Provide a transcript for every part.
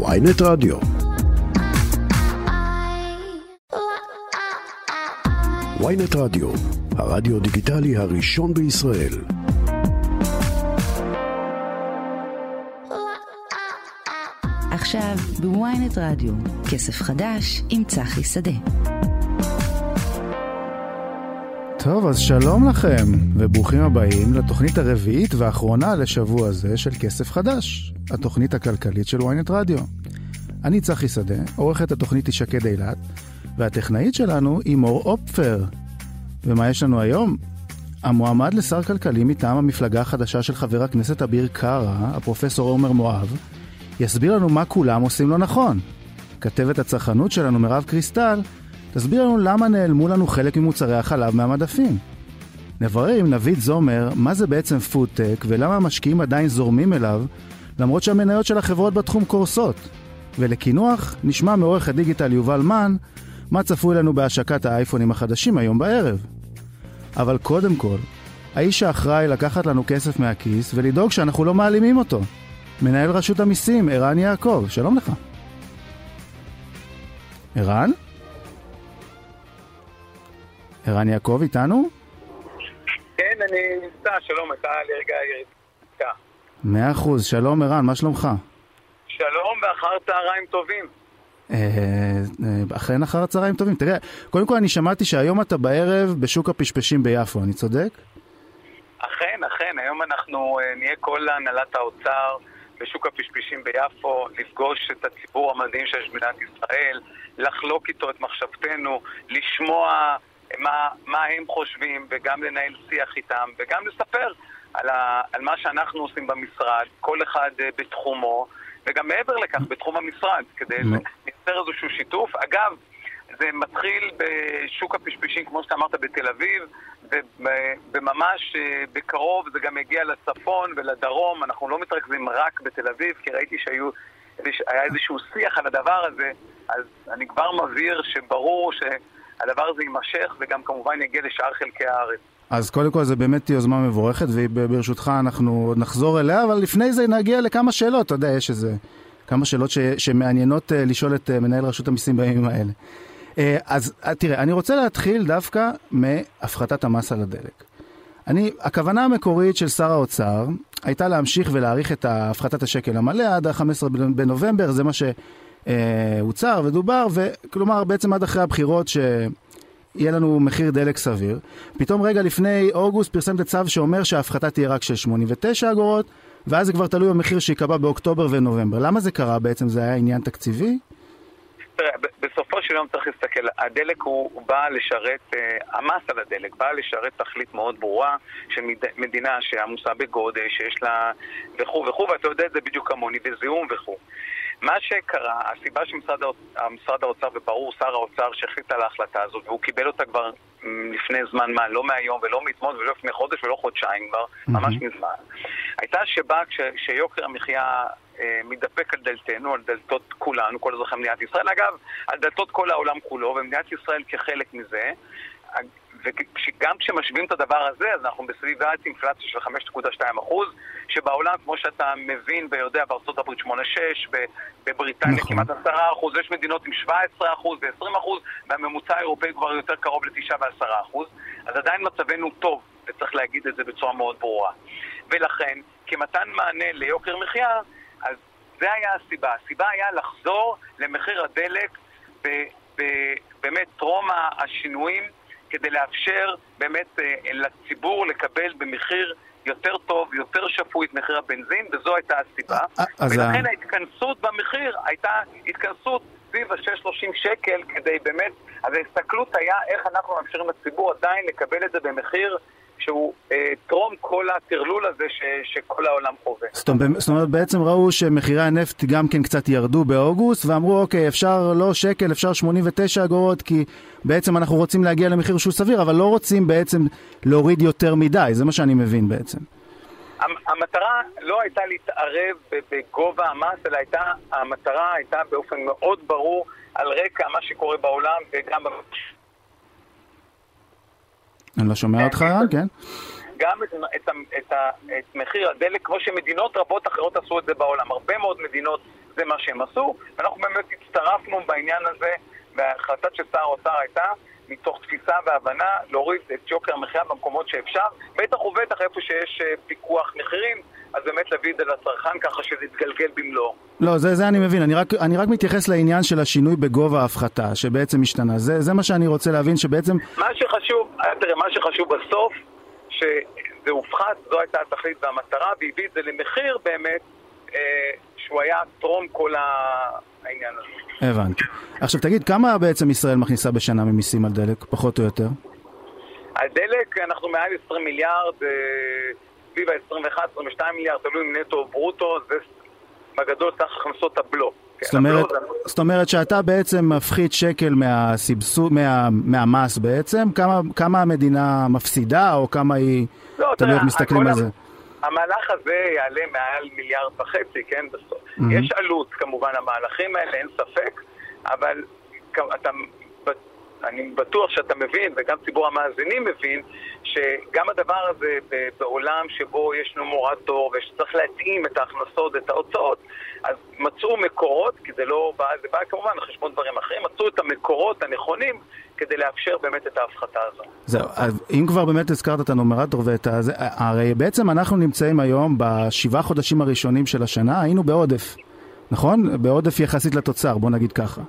ויינט רדיו. ויינט רדיו, הרדיו דיגיטלי הראשון בישראל. עכשיו בוויינט רדיו, כסף חדש עם צחי שדה. טוב, אז שלום לכם, וברוכים הבאים לתוכנית הרביעית והאחרונה לשבוע זה של כסף חדש, התוכנית הכלכלית של ynet רדיו. אני צחי שדה, עורכת התוכנית היא שקד אילת, והטכנאית שלנו היא מור אופפר. ומה יש לנו היום? המועמד לשר כלכלי מטעם המפלגה החדשה של חבר הכנסת אביר קארה, הפרופסור עומר מואב, יסביר לנו מה כולם עושים לא נכון. כתבת הצרכנות שלנו, מירב קריסטל, תסביר לנו למה נעלמו לנו חלק ממוצרי החלב מהמדפים. נברר עם נביד זומר מה זה בעצם פודטק ולמה המשקיעים עדיין זורמים אליו, למרות שהמניות של החברות בתחום קורסות. ולקינוח, נשמע מעורך הדיגיטל יובל מן מה צפוי לנו בהשקת האייפונים החדשים היום בערב. אבל קודם כל, האיש האחראי לקחת לנו כסף מהכיס ולדאוג שאנחנו לא מעלימים אותו. מנהל רשות המיסים, ערן יעקב, שלום לך. ערן? ערן יעקב איתנו? כן, אני נמצא, שלום, הייתה לי רגע ירידה. מאה אחוז, שלום ערן, מה שלומך? שלום ואחר צהריים טובים. אה, אה, אכן אחר הצהריים טובים. תראה, קודם כל אני שמעתי שהיום אתה בערב בשוק הפשפשים ביפו, אני צודק? אכן, אכן, היום אנחנו אה, נהיה כל הנהלת האוצר בשוק הפשפשים ביפו, לפגוש את הציבור המדהים שיש במדינת ישראל, לחלוק איתו את מחשבתנו, לשמוע מה, מה הם חושבים וגם לנהל שיח איתם וגם לספר על, ה, על מה שאנחנו עושים במשרד, כל אחד בתחומו. וגם מעבר לכך, בתחום המשרד, כדי לייצר איזשהו שיתוף. אגב, זה מתחיל בשוק הפשפשים, כמו שאתה אמרת, בתל אביב, וממש בקרוב זה גם יגיע לצפון ולדרום. אנחנו לא מתרכזים רק בתל אביב, כי ראיתי שהיה איזשהו שיח על הדבר הזה, אז אני כבר מבהיר שברור שהדבר הזה יימשך, וגם כמובן יגיע לשאר חלקי הארץ. אז קודם כל זה באמת יוזמה מבורכת, וברשותך אנחנו עוד נחזור אליה, אבל לפני זה נגיע לכמה שאלות, אתה יודע, יש איזה כמה שאלות ש, שמעניינות uh, לשאול את uh, מנהל רשות המיסים בימים האלה. Uh, אז uh, תראה, אני רוצה להתחיל דווקא מהפחתת המס על הדלק. אני, הכוונה המקורית של שר האוצר הייתה להמשיך ולהאריך את הפחתת השקל המלא עד ה-15 בנובמבר, זה מה שהוצר ודובר, וכלומר בעצם עד אחרי הבחירות ש... יהיה לנו מחיר דלק סביר. פתאום רגע לפני אוגוסט פרסם את הצו שאומר שההפחתה תהיה רק של 89 אגורות, ואז זה כבר תלוי במחיר שייקבע באוקטובר ונובמבר. למה זה קרה בעצם? זה היה עניין תקציבי? בסופו של יום צריך להסתכל, הדלק הוא בא לשרת, המס על הדלק בא לשרת תכלית מאוד ברורה של מדינה שעמוסה בגודש, שיש לה וכו' וכו', ואתה יודע את זה בדיוק כמוני, וזיהום וכו'. מה שקרה, הסיבה שמשרד האוצר, וברור שר האוצר שהחליט על ההחלטה הזאת, והוא קיבל אותה כבר לפני זמן מה, לא מהיום ולא מאתמול ולא לפני חודש ולא חודשיים כבר, ממש מזמן, הייתה שבה כשיוקר המחיה אה, מתדפק על דלתנו, על דלתות כולנו, כל אזרחי מדינת ישראל, אגב, על דלתות כל העולם כולו, ומדינת ישראל כחלק מזה, וגם כשמשווים את הדבר הזה, אז אנחנו בסביבת אינפלציה של 5.2 שבעולם, כמו שאתה מבין ויודע, בארצות הברית 8.6, בבריטניה נכון. כמעט 10 יש מדינות עם 17 ו-20 והממוצע האירופאי כבר יותר קרוב ל-9 ו-10 אז עדיין מצבנו טוב, וצריך להגיד את זה בצורה מאוד ברורה. ולכן, כמתן מענה ליוקר מחיה, אז זה היה הסיבה. הסיבה היה לחזור למחיר הדלק באמת טרום השינויים כדי לאפשר באמת אה, לציבור לקבל במחיר יותר טוב, יותר שפוי את מחיר הבנזין, וזו הייתה הסיבה. אה, אה, ולכן ההתכנסות במחיר הייתה התכנסות סביב ה-6.30 שקל, כדי באמת, אז ההסתכלות היה איך אנחנו מאפשרים לציבור עדיין לקבל את זה במחיר שהוא אה, טרום כל הטרלול הזה ש, שכל העולם חווה. זאת אומרת, בעצם ראו שמחירי הנפט גם כן קצת ירדו באוגוסט, ואמרו, אוקיי, אפשר לא שקל, אפשר 89 אגורות, כי בעצם אנחנו רוצים להגיע למחיר שהוא סביר, אבל לא רוצים בעצם להוריד יותר מדי, זה מה שאני מבין בעצם. המטרה לא הייתה להתערב בגובה המס, אלא הייתה, המטרה הייתה באופן מאוד ברור על רקע מה שקורה בעולם וגם אני לא שומע אותך, רן, כן? גם את, את, את, את מחיר הדלק, כמו שמדינות רבות אחרות עשו את זה בעולם. הרבה מאוד מדינות זה מה שהם עשו, ואנחנו באמת הצטרפנו בעניין הזה, וההחלטה של שר האוצר הייתה מתוך תפיסה והבנה להוריד את יוקר המחיה במקומות שאפשר, בטח ובטח איפה שיש אה, פיקוח מחירים, אז באמת להביא את זה לצרכן ככה שזה יתגלגל במלואו. לא, זה, זה אני מבין, אני רק, אני רק מתייחס לעניין של השינוי בגובה ההפחתה, שבעצם השתנה. זה, זה מה שאני רוצה להבין, שבעצם... מה שחשוב, אה, תראה, מה שחשוב בסוף, שזה הופחת, זו הייתה התכלית והמטרה, והביא את זה למחיר באמת, אה, שהוא היה טרום כל העניין הזה. הבנתי. עכשיו תגיד, כמה בעצם ישראל מכניסה בשנה ממיסים על דלק, פחות או יותר? על דלק אנחנו מעל 20 מיליארד, אה, סביב ה-21-22 מיליארד, תלוי נטו או ברוטו, זה בגדול סך הכנסות הבלו. כן, זאת אומרת, זאת אומרת שאתה בעצם מפחית שקל מהסבסוד, מה, מהמס בעצם, כמה, כמה המדינה מפסידה או כמה היא, לא, תלוי איך מסתכלים על זה. המהלך הזה יעלה מעל מיליארד וחצי, כן, בסוף. Mm-hmm. יש עלות כמובן למהלכים האלה, אין ספק, אבל אתה, אני בטוח שאתה מבין, וגם ציבור המאזינים מבין, שגם הדבר הזה בעולם שבו יש נומרטור ושצריך להתאים את ההכנסות ואת ההוצאות, אז מצאו מקורות, כי זה לא בא, זה בא כמובן על חשבון דברים אחרים, מצאו את המקורות הנכונים כדי לאפשר באמת את ההפחתה הזו. זהו, אם כבר באמת הזכרת את הנומרטור ואת ה... הרי בעצם אנחנו נמצאים היום בשבעה חודשים הראשונים של השנה, היינו בעודף, נכון? בעודף יחסית לתוצר, בוא נגיד ככה.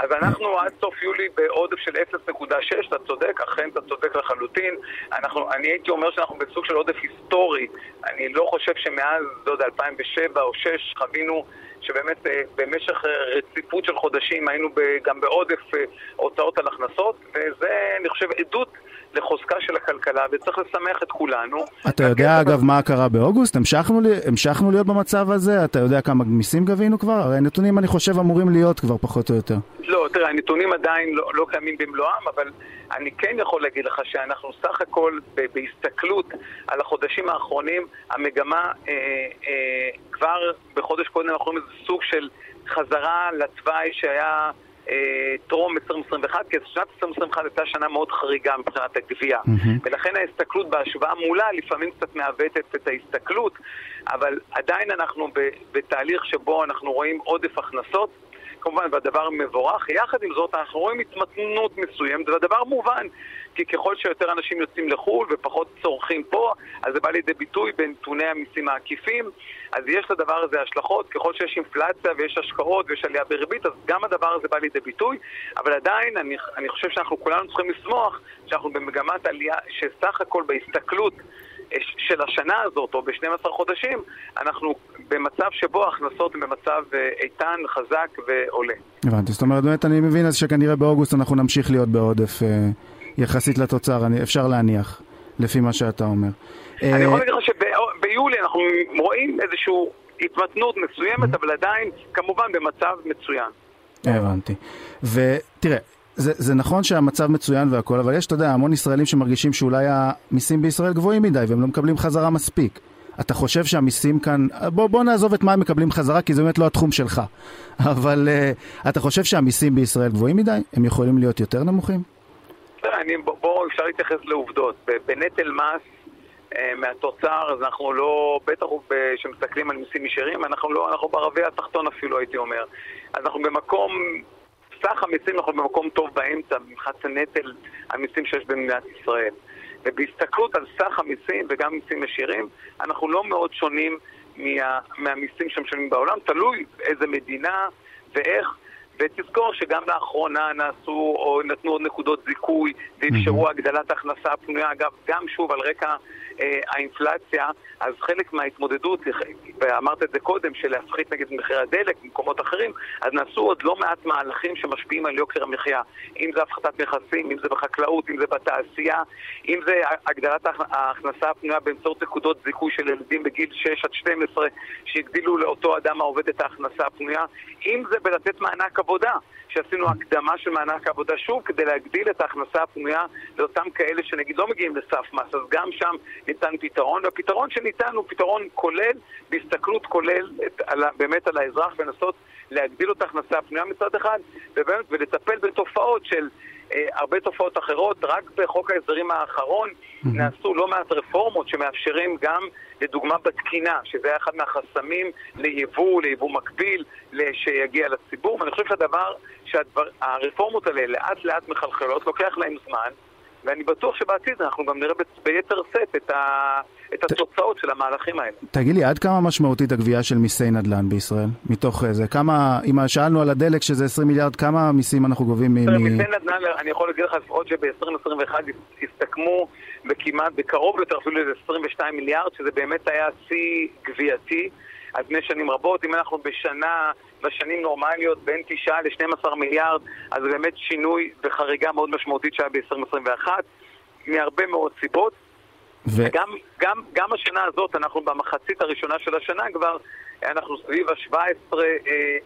אז אנחנו עד סוף יולי בעודף של 0.6, אתה צודק, אכן אתה צודק לחלוטין. אנחנו, אני הייתי אומר שאנחנו בסוג של עודף היסטורי. אני לא חושב שמאז, לא יודע, 2007 או 2006 חווינו שבאמת אה, במשך אה, רציפות של חודשים היינו גם בעודף אה, הוצאות על הכנסות, וזה, אני חושב, עדות לחוזקה של הכלכלה, וצריך לשמח את כולנו. אתה יודע, אגב, מה קרה באוגוסט? המשכנו, המשכנו להיות במצב הזה? אתה יודע כמה מיסים גבינו כבר? הרי הנתונים, אני חושב, אמורים להיות כבר פחות או יותר. לא, תראה, הנתונים עדיין לא, לא קיימים במלואם, אבל אני כן יכול להגיד לך שאנחנו סך הכל, בהסתכלות על החודשים האחרונים, המגמה אה, אה, כבר בחודש קודם אנחנו רואים איזה סוג של חזרה לתוואי שהיה... אה, טרום 2021, כי שנת 2021 הייתה שנה מאוד חריגה מבחינת הגבייה. Mm-hmm. ולכן ההסתכלות בהשוואה מולה לפעמים קצת מעוותת את ההסתכלות, אבל עדיין אנחנו בתהליך שבו אנחנו רואים עודף הכנסות. כמובן, והדבר מבורך. יחד עם זאת, אנחנו רואים התמתנות מסוימת, והדבר מובן, כי ככל שיותר אנשים יוצאים לחו"ל ופחות צורכים פה, אז זה בא לידי ביטוי בנתוני המיסים העקיפים. אז יש לדבר הזה השלכות, ככל שיש אינפלציה ויש השקעות ויש עלייה בריבית, אז גם הדבר הזה בא לידי ביטוי, אבל עדיין אני, אני חושב שאנחנו כולנו צריכים לשמוח שאנחנו במגמת עלייה, שסך הכל בהסתכלות של השנה הזאת, או ב-12 חודשים, אנחנו במצב שבו ההכנסות הן במצב אה, איתן, חזק ועולה. הבנתי, זאת אומרת, באמת אני מבין אז שכנראה באוגוסט אנחנו נמשיך להיות בעודף אה, יחסית לתוצר, אפשר להניח, לפי מה שאתה אומר. אני יכול להגיד לך ביולי אנחנו רואים איזושהי התמתנות מסוימת, אבל עדיין, כמובן, במצב מצוין. הבנתי. ותראה, זה, זה נכון שהמצב מצוין והכל, אבל יש, אתה יודע, המון ישראלים שמרגישים שאולי המיסים בישראל גבוהים מדי והם לא מקבלים חזרה מספיק. אתה חושב שהמיסים כאן, בוא, בוא נעזוב את מה הם מקבלים חזרה, כי זה באמת לא התחום שלך. אבל uh, אתה חושב שהמיסים בישראל גבוהים מדי? הם יכולים להיות יותר נמוכים? אני, בוא, בוא אפשר להתייחס לעובדות. בנטל מס אה, מהתוצר, אז אנחנו לא, בטח כשמסתכלים על מיסים ישירים, אנחנו לא, אנחנו ברביע התחתון אפילו, הייתי אומר. אז אנחנו במקום, סך המיסים אנחנו במקום טוב באמצע, מבחינת הנטל המיסים שיש במדינת ישראל. ובהסתכלות על סך המיסים וגם מיסים ישירים, אנחנו לא מאוד שונים מה, מהמיסים שמשלמים בעולם, תלוי איזה מדינה ואיך. ותזכור שגם לאחרונה נעשו או נתנו עוד נקודות זיכוי ואפשרו mm-hmm. הגדלת הכנסה פנויה, אגב, גם שוב על רקע האינפלציה, אז חלק מההתמודדות, ואמרת את זה קודם, של להפחית נגיד מחירי הדלק במקומות אחרים, אז נעשו עוד לא מעט מהלכים שמשפיעים על יוקר המחיה. אם זה הפחתת נכסים, אם זה בחקלאות, אם זה בתעשייה, אם זה הגדלת ההכנסה הפנויה באמצעות נקודות זיכוי של ילדים בגיל 6 עד 12, שהגדילו לאותו אדם העובד את ההכנסה הפנויה, אם זה בלתת מענק עבודה. שעשינו הקדמה של מענק העבודה שוב כדי להגדיל את ההכנסה הפנויה לאותם כאלה שנגיד לא מגיעים לסף מס, אז גם שם ניתן פתרון, והפתרון שניתן הוא פתרון כולל, בהסתכלות כולל על, באמת על האזרח ולנסות להגדיל את ההכנסה הפנויה מצד אחד, ובאמת, ולטפל בתופעות של אה, הרבה תופעות אחרות. רק בחוק ההסדרים האחרון mm-hmm. נעשו לא מעט רפורמות שמאפשרים גם, לדוגמה, בתקינה, שזה היה אחד מהחסמים ליבוא, ליבוא מקביל, שיגיע לציבור, ואני חושב שהדבר, שהרפורמות האלה לאט לאט מחלחלות, לוקח להם זמן. ואני בטוח שבעתיד אנחנו גם נראה ביתר שאת את, ה... את התוצאות של המהלכים האלה. תגיד לי, עד כמה משמעותית הגבייה של מיסי נדל"ן בישראל? מתוך זה, כמה, אם שאלנו על הדלק שזה 20 מיליארד, כמה מיסים אנחנו גובים מ... מיסי נדל"ן, אני יכול להגיד לך לפחות שב-2021 הסתכמו בכמעט, בקרוב יותר אפילו ל-22 מיליארד, שזה באמת היה שיא גבייתי. על פני שנים רבות. אם אנחנו בשנה, בשנים נורמליות, בין 9 ל-12 מיליארד, אז זה באמת שינוי וחריגה מאוד משמעותית שהיה ב-2021, מהרבה מאוד סיבות. ו... וגם גם, גם השנה הזאת, אנחנו במחצית הראשונה של השנה כבר, אנחנו סביב ה-17 אה,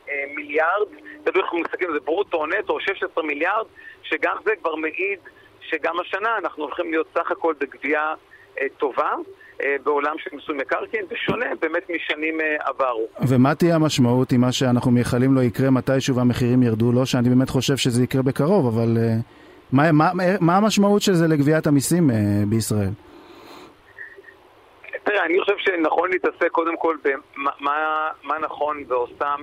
אה, מיליארד, תלוי איך אנחנו מסתכלים זה ברוטו או נטו, 16 מיליארד, שגם זה כבר מעיד שגם השנה אנחנו הולכים להיות סך הכל בגבייה אה, טובה. אה, בעולם של מיסוי מקרקעין, זה שונה באמת משנים אה, עברו. ומה תהיה המשמעות אם מה שאנחנו מייחלים לו יקרה מתישהו והמחירים ירדו? לא שאני באמת חושב שזה יקרה בקרוב, אבל uh, מה, מה, מה המשמעות של זה לגביית המיסים בישראל? תראה, אני חושב שנכון להתעסק קודם כל במה מה נכון ועושה,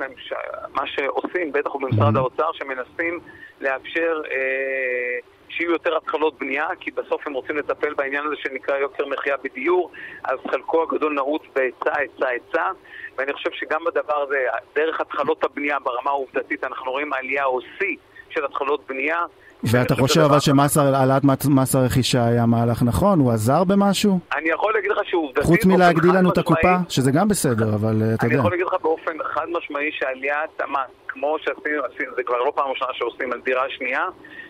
מה שעושים, בטח במשרד mm-hmm. האוצר, שמנסים לאפשר אה, שיהיו יותר התחלות בנייה, כי בסוף הם רוצים לטפל בעניין הזה שנקרא יוקר מחיה בדיור, אז חלקו הגדול נעוץ בהיצע, היצע, היצע, ואני חושב שגם בדבר הזה, דרך התחלות הבנייה ברמה העובדתית, אנחנו רואים עלייה או שיא של התחלות בנייה. ואתה חושב אבל שהעלאת מס הרכישה היה מהלך נכון? הוא עזר במשהו? אני יכול להגיד לך שעובדתית... חוץ מלהגדיל לנו את הקופה, שזה גם בסדר, אבל אה, אתה יודע. אני יכול להגיד לך באופן חד משמעי שעליית המס, כמו שעשינו, זה כבר לא פעם ראשונה שעושים על דירה שנייה,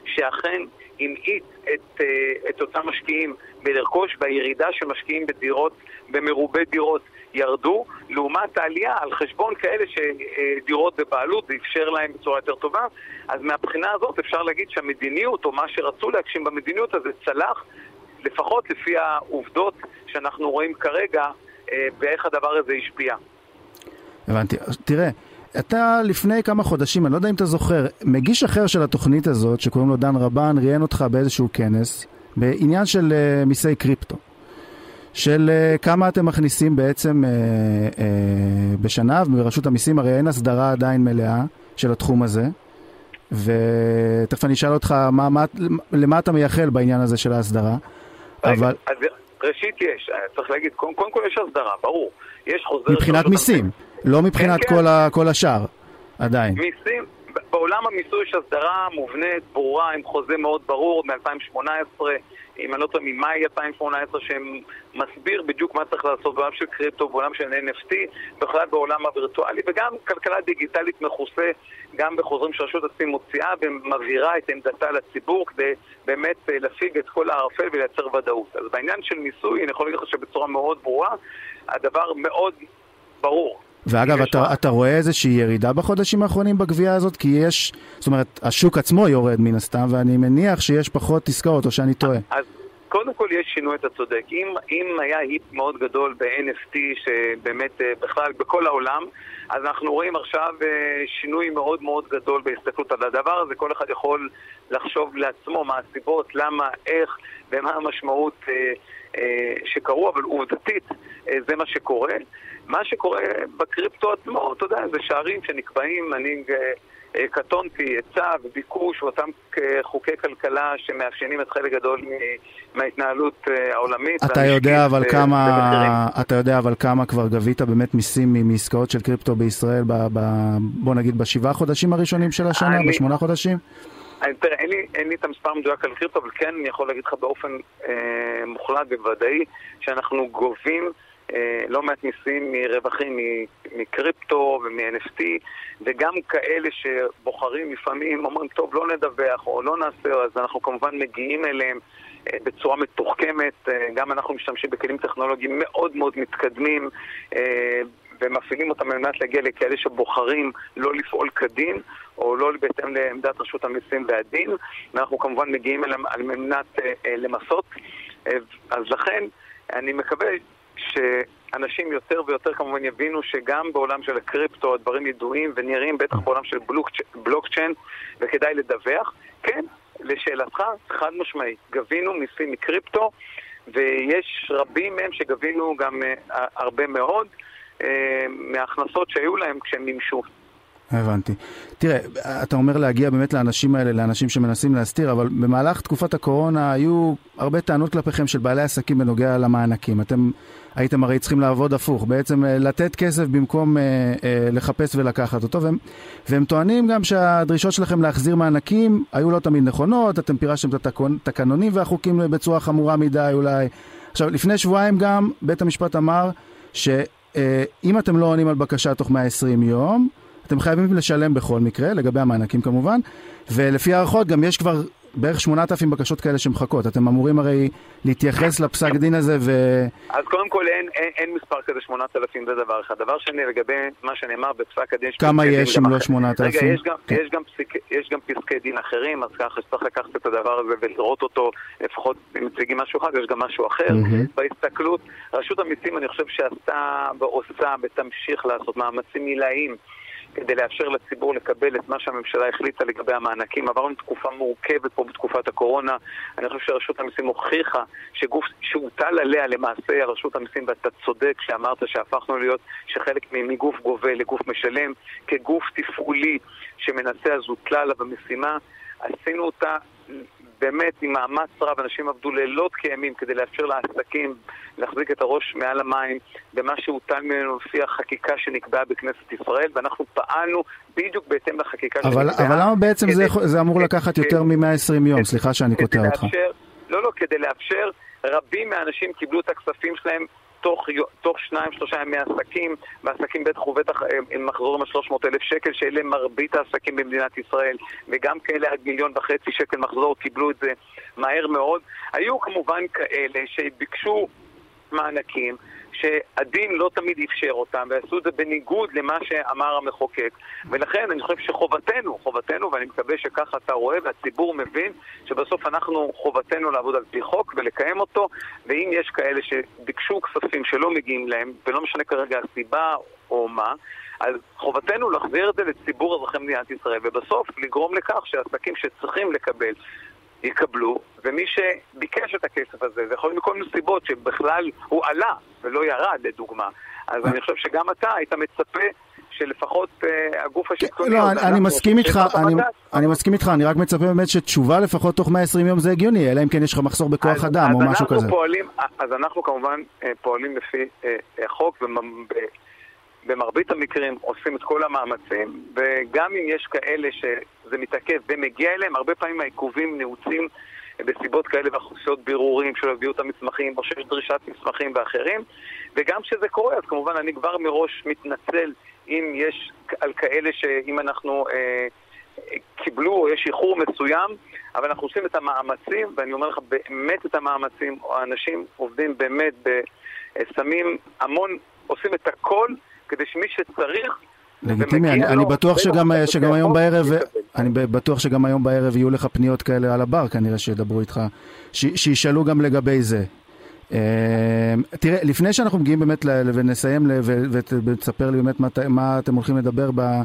שאכן המעיט את, אה, את אותם משקיעים בלרכוש, והירידה של משקיעים בדירות, במרובי דירות, ירדו, לעומת העלייה על חשבון כאלה שדירות בבעלות, זה אפשר להם בצורה יותר טובה. אז מהבחינה הזאת אפשר להגיד שהמדיניות, או מה שרצו להגשים במדיניות הזה, צלח, לפחות לפי העובדות שאנחנו רואים כרגע, אה, ואיך הדבר הזה השפיע. הבנתי. תראה, אתה לפני כמה חודשים, אני לא יודע אם אתה זוכר, מגיש אחר של התוכנית הזאת, שקוראים לו דן רבן, ראיין אותך באיזשהו כנס, בעניין של uh, מיסי קריפטו. של uh, כמה אתם מכניסים בעצם uh, uh, בשנה, וברשות המיסים הרי אין הסדרה עדיין מלאה של התחום הזה. ותכף אני אשאל אותך מה, מה, למה אתה מייחל בעניין הזה של ההסדרה. אבל... אז ראשית יש, צריך להגיד, קודם, קודם כל יש הסדרה, ברור. יש חוזר... מבחינת מיסים. לא מבחינת כן, כל, כן. ה, כל השאר, עדיין. מיסים, בעולם המיסוי יש הסדרה מובנית, ברורה, עם חוזה מאוד ברור מ-2018, אם אני לא טועה, ממאי 2018, שמסביר בדיוק מה צריך לעשות בעולם של קריפטו, בעולם של NFT, בכלל בעולם הווירטואלי, וגם כלכלה דיגיטלית מכוסה גם בחוזרים שרשות המיסים מוציאה ומבהירה את עמדתה לציבור כדי באמת אה, להפיג את כל הערפל ולייצר ודאות. אז בעניין של מיסוי, אני יכול להגיד לך שבצורה מאוד ברורה, הדבר מאוד ברור. ואגב, אתה, אתה רואה איזושהי ירידה בחודשים האחרונים בגבייה הזאת? כי יש, זאת אומרת, השוק עצמו יורד מן הסתם, ואני מניח שיש פחות עסקאות, או שאני טועה. אז קודם כל יש שינוי, אתה צודק. אם, אם היה היפ מאוד גדול ב-NFT, שבאמת אה, בכלל בכל העולם, אז אנחנו רואים עכשיו אה, שינוי מאוד מאוד גדול בהסתכלות על הדבר הזה. כל אחד יכול לחשוב לעצמו מה הסיבות, למה, איך ומה המשמעות אה, שקרו, אבל עובדתית זה מה שקורה. מה שקורה בקריפטו עצמו, אתה יודע, זה שערים שנקבעים, אני אה, קטונתי, היצע וביקוש ואותם חוקי כלכלה שמאפיינים את חלק גדול מההתנהלות אה, העולמית. אתה יודע אבל כמה, אתה יודע אבל כמה כבר גבית באמת מיסים מעסקאות של קריפטו בישראל, ב, ב, בוא נגיד בשבעה חודשים הראשונים של השנה, אני, בשמונה חודשים? תראה, אין לי, אין לי את המספר המדויק על קריפטו, אבל כן אני יכול להגיד לך באופן אה, מוחלט וודאי שאנחנו גובים אה, לא מעט מיסים מרווחים מקריפטו ומ-NFT, וגם כאלה שבוחרים לפעמים, אומרים, טוב, לא נדווח או לא נעשה, אז אנחנו כמובן מגיעים אליהם אה, בצורה מתוחכמת. אה, גם אנחנו משתמשים בכלים טכנולוגיים מאוד מאוד מתקדמים. ומפעילים אותם על מנת להגיע לכאלה שבוחרים לא לפעול כדין או לא בהתאם לעמדת רשות המיסים והדין. ואנחנו כמובן מגיעים אליהם על מנת למסות. אז לכן אני מקווה שאנשים יותר ויותר כמובן יבינו שגם בעולם של הקריפטו הדברים ידועים ונראים, בטח בעולם של בלוקצ'יין, וכדאי לדווח. כן, לשאלתך, חד משמעית, גבינו מיסים מקריפטו, ויש רבים מהם שגבינו גם הרבה מאוד מההכנסות שהיו להם כשהם מימשו. הבנתי. תראה, אתה אומר להגיע באמת לאנשים האלה, לאנשים שמנסים להסתיר, אבל במהלך תקופת הקורונה היו הרבה טענות כלפיכם של בעלי עסקים בנוגע למענקים. אתם הייתם הרי צריכים לעבוד הפוך, בעצם אה, לתת כסף במקום אה, אה, לחפש ולקחת אותו, והם, והם טוענים גם שהדרישות שלכם להחזיר מענקים היו לא תמיד נכונות, אתם פירשתם את התקנונים והחוקים בצורה חמורה מדי אולי. עכשיו, לפני שבועיים גם בית המשפט אמר שאם אתם לא עונים על בקשה תוך 120 יום, אתם חייבים לשלם בכל מקרה, לגבי המענקים כמובן, ולפי הערכות גם יש כבר בערך 8,000 בקשות כאלה שמחכות. אתם אמורים הרי להתייחס לפסק דין הזה ו... אז קודם כל אין, אין, אין מספר כזה 8,000, זה דבר אחד. דבר שני, לגבי מה שנאמר בפסק הדין... כמה יש אם לא 8,000? רגע, יש גם, כן. יש, גם פסק, יש גם פסקי דין אחרים, אז ככה שצריך לקחת את הדבר הזה ולראות אותו, לפחות אם מציגים משהו אחד, יש גם משהו אחר. Mm-hmm. בהסתכלות, רשות המיסים אני חושב שעשתה ועושה ותמשיך לעשות מאמצים עילאיים. כדי לאפשר לציבור לקבל את מה שהממשלה החליטה לגבי המענקים. עברנו תקופה מורכבת פה בתקופת הקורונה. אני חושב שרשות המיסים הוכיחה שגוף שהוטל עליה למעשה רשות המיסים, ואתה צודק שאמרת שהפכנו להיות שחלק מגוף גובה לגוף משלם, כגוף תפעולי שמנסה אז הוטלה עליו המשימה. עשינו אותה באמת עם מאמץ רב, אנשים עבדו לילות כימים כדי לאפשר לעסקים להחזיק את הראש מעל המים במה שהוטל ממנו לפי החקיקה שנקבעה בכנסת ישראל, ואנחנו פעלנו בדיוק בהתאם לחקיקה אבל, שנקבעה. אבל למה בעצם כדי, זה, זה אמור כדי, לקחת כדי, יותר מ-120 יום? סליחה שאני קוטע אותך. לא, לא, כדי לאפשר, רבים מהאנשים קיבלו את הכספים שלהם תוך, תוך שניים, שלושה ימי עסקים, ועסקים בטח ובטח הם מחזורים על 300 אלף שקל, שאלה מרבית העסקים במדינת ישראל, וגם כאלה עד מיליון וחצי שקל מחזור קיבלו את זה מהר מאוד. היו כמובן כאלה שביקשו מענקים, שהדין לא תמיד אפשר אותם, ועשו את זה בניגוד למה שאמר המחוקק. ולכן אני חושב שחובתנו, חובתנו, ואני מקווה שככה אתה רואה והציבור מבין, שבסוף אנחנו, חובתנו לעבוד על פי חוק ולקיים אותו, ואם יש כאלה שביקשו כספים שלא מגיעים להם, ולא משנה כרגע הסיבה או מה, אז חובתנו להחזיר את זה לציבור אזרחי מדינת ישראל, ובסוף לגרום לכך שעסקים שצריכים לקבל יקבלו, ומי שביקש את הכסף הזה, זה יכול להיות מכל מיני סיבות שבכלל הוא עלה ולא ירד, לדוגמה. אז אני חושב שגם אתה היית מצפה שלפחות uh, הגוף השלטוני... לא, אני, אני מסכים איתך, אני, אני מסכים איתך, אני רק מצפה באמת שתשובה לפחות תוך 120 יום זה הגיוני, אלא אם כן יש לך מחסור בכוח אז, אדם אז או משהו כזה. פועלים, אז אנחנו כמובן אה, פועלים לפי uh, חוק, ובמרבית המקרים עושים את כל המאמצים, וגם אם יש כאלה שזה מתעכב ומגיע אליהם, הרבה פעמים העיכובים נעוצים בסיבות כאלה ואוכלוסיות בירורים שלא הביאו את המסמכים, או שיש דרישת מסמכים ואחרים. וגם כשזה קורה, אז כמובן אני כבר מראש מתנצל אם יש על כאלה שאם אנחנו אה, קיבלו או יש איחור מסוים, אבל אנחנו עושים את המאמצים, ואני אומר לך באמת את המאמצים, האנשים עובדים באמת, שמים המון, עושים את הכל כדי שמי שצריך לגיטימי, אני, אני בטוח שגם, שגם היום בערב, אני בטוח שגם היום בערב יהיו לך פניות כאלה על הבר, כנראה שידברו איתך, ש, שישאלו גם לגבי זה. Uh, תראה, לפני שאנחנו מגיעים באמת ונסיים ותספר לי באמת מה, מה אתם הולכים לדבר ב,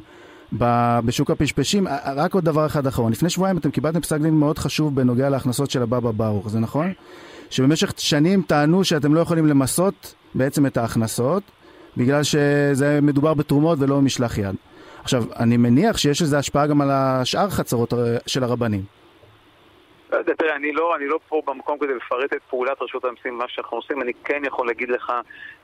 ב, בשוק הפשפשים, רק עוד דבר אחד אחרון. לפני שבועיים אתם קיבלתם פסק דין מאוד חשוב בנוגע להכנסות של הבבא ברוך, זה נכון? שבמשך שנים טענו שאתם לא יכולים למסות בעצם את ההכנסות, בגלל שזה מדובר בתרומות ולא במשלח יד. עכשיו, אני מניח שיש לזה השפעה גם על השאר חצרות אה, של הרבנים. יודע, תראה, אני לא, אני לא פה במקום כדי לפרט את פעולת רשות המסים, מה שאנחנו עושים, אני כן יכול להגיד לך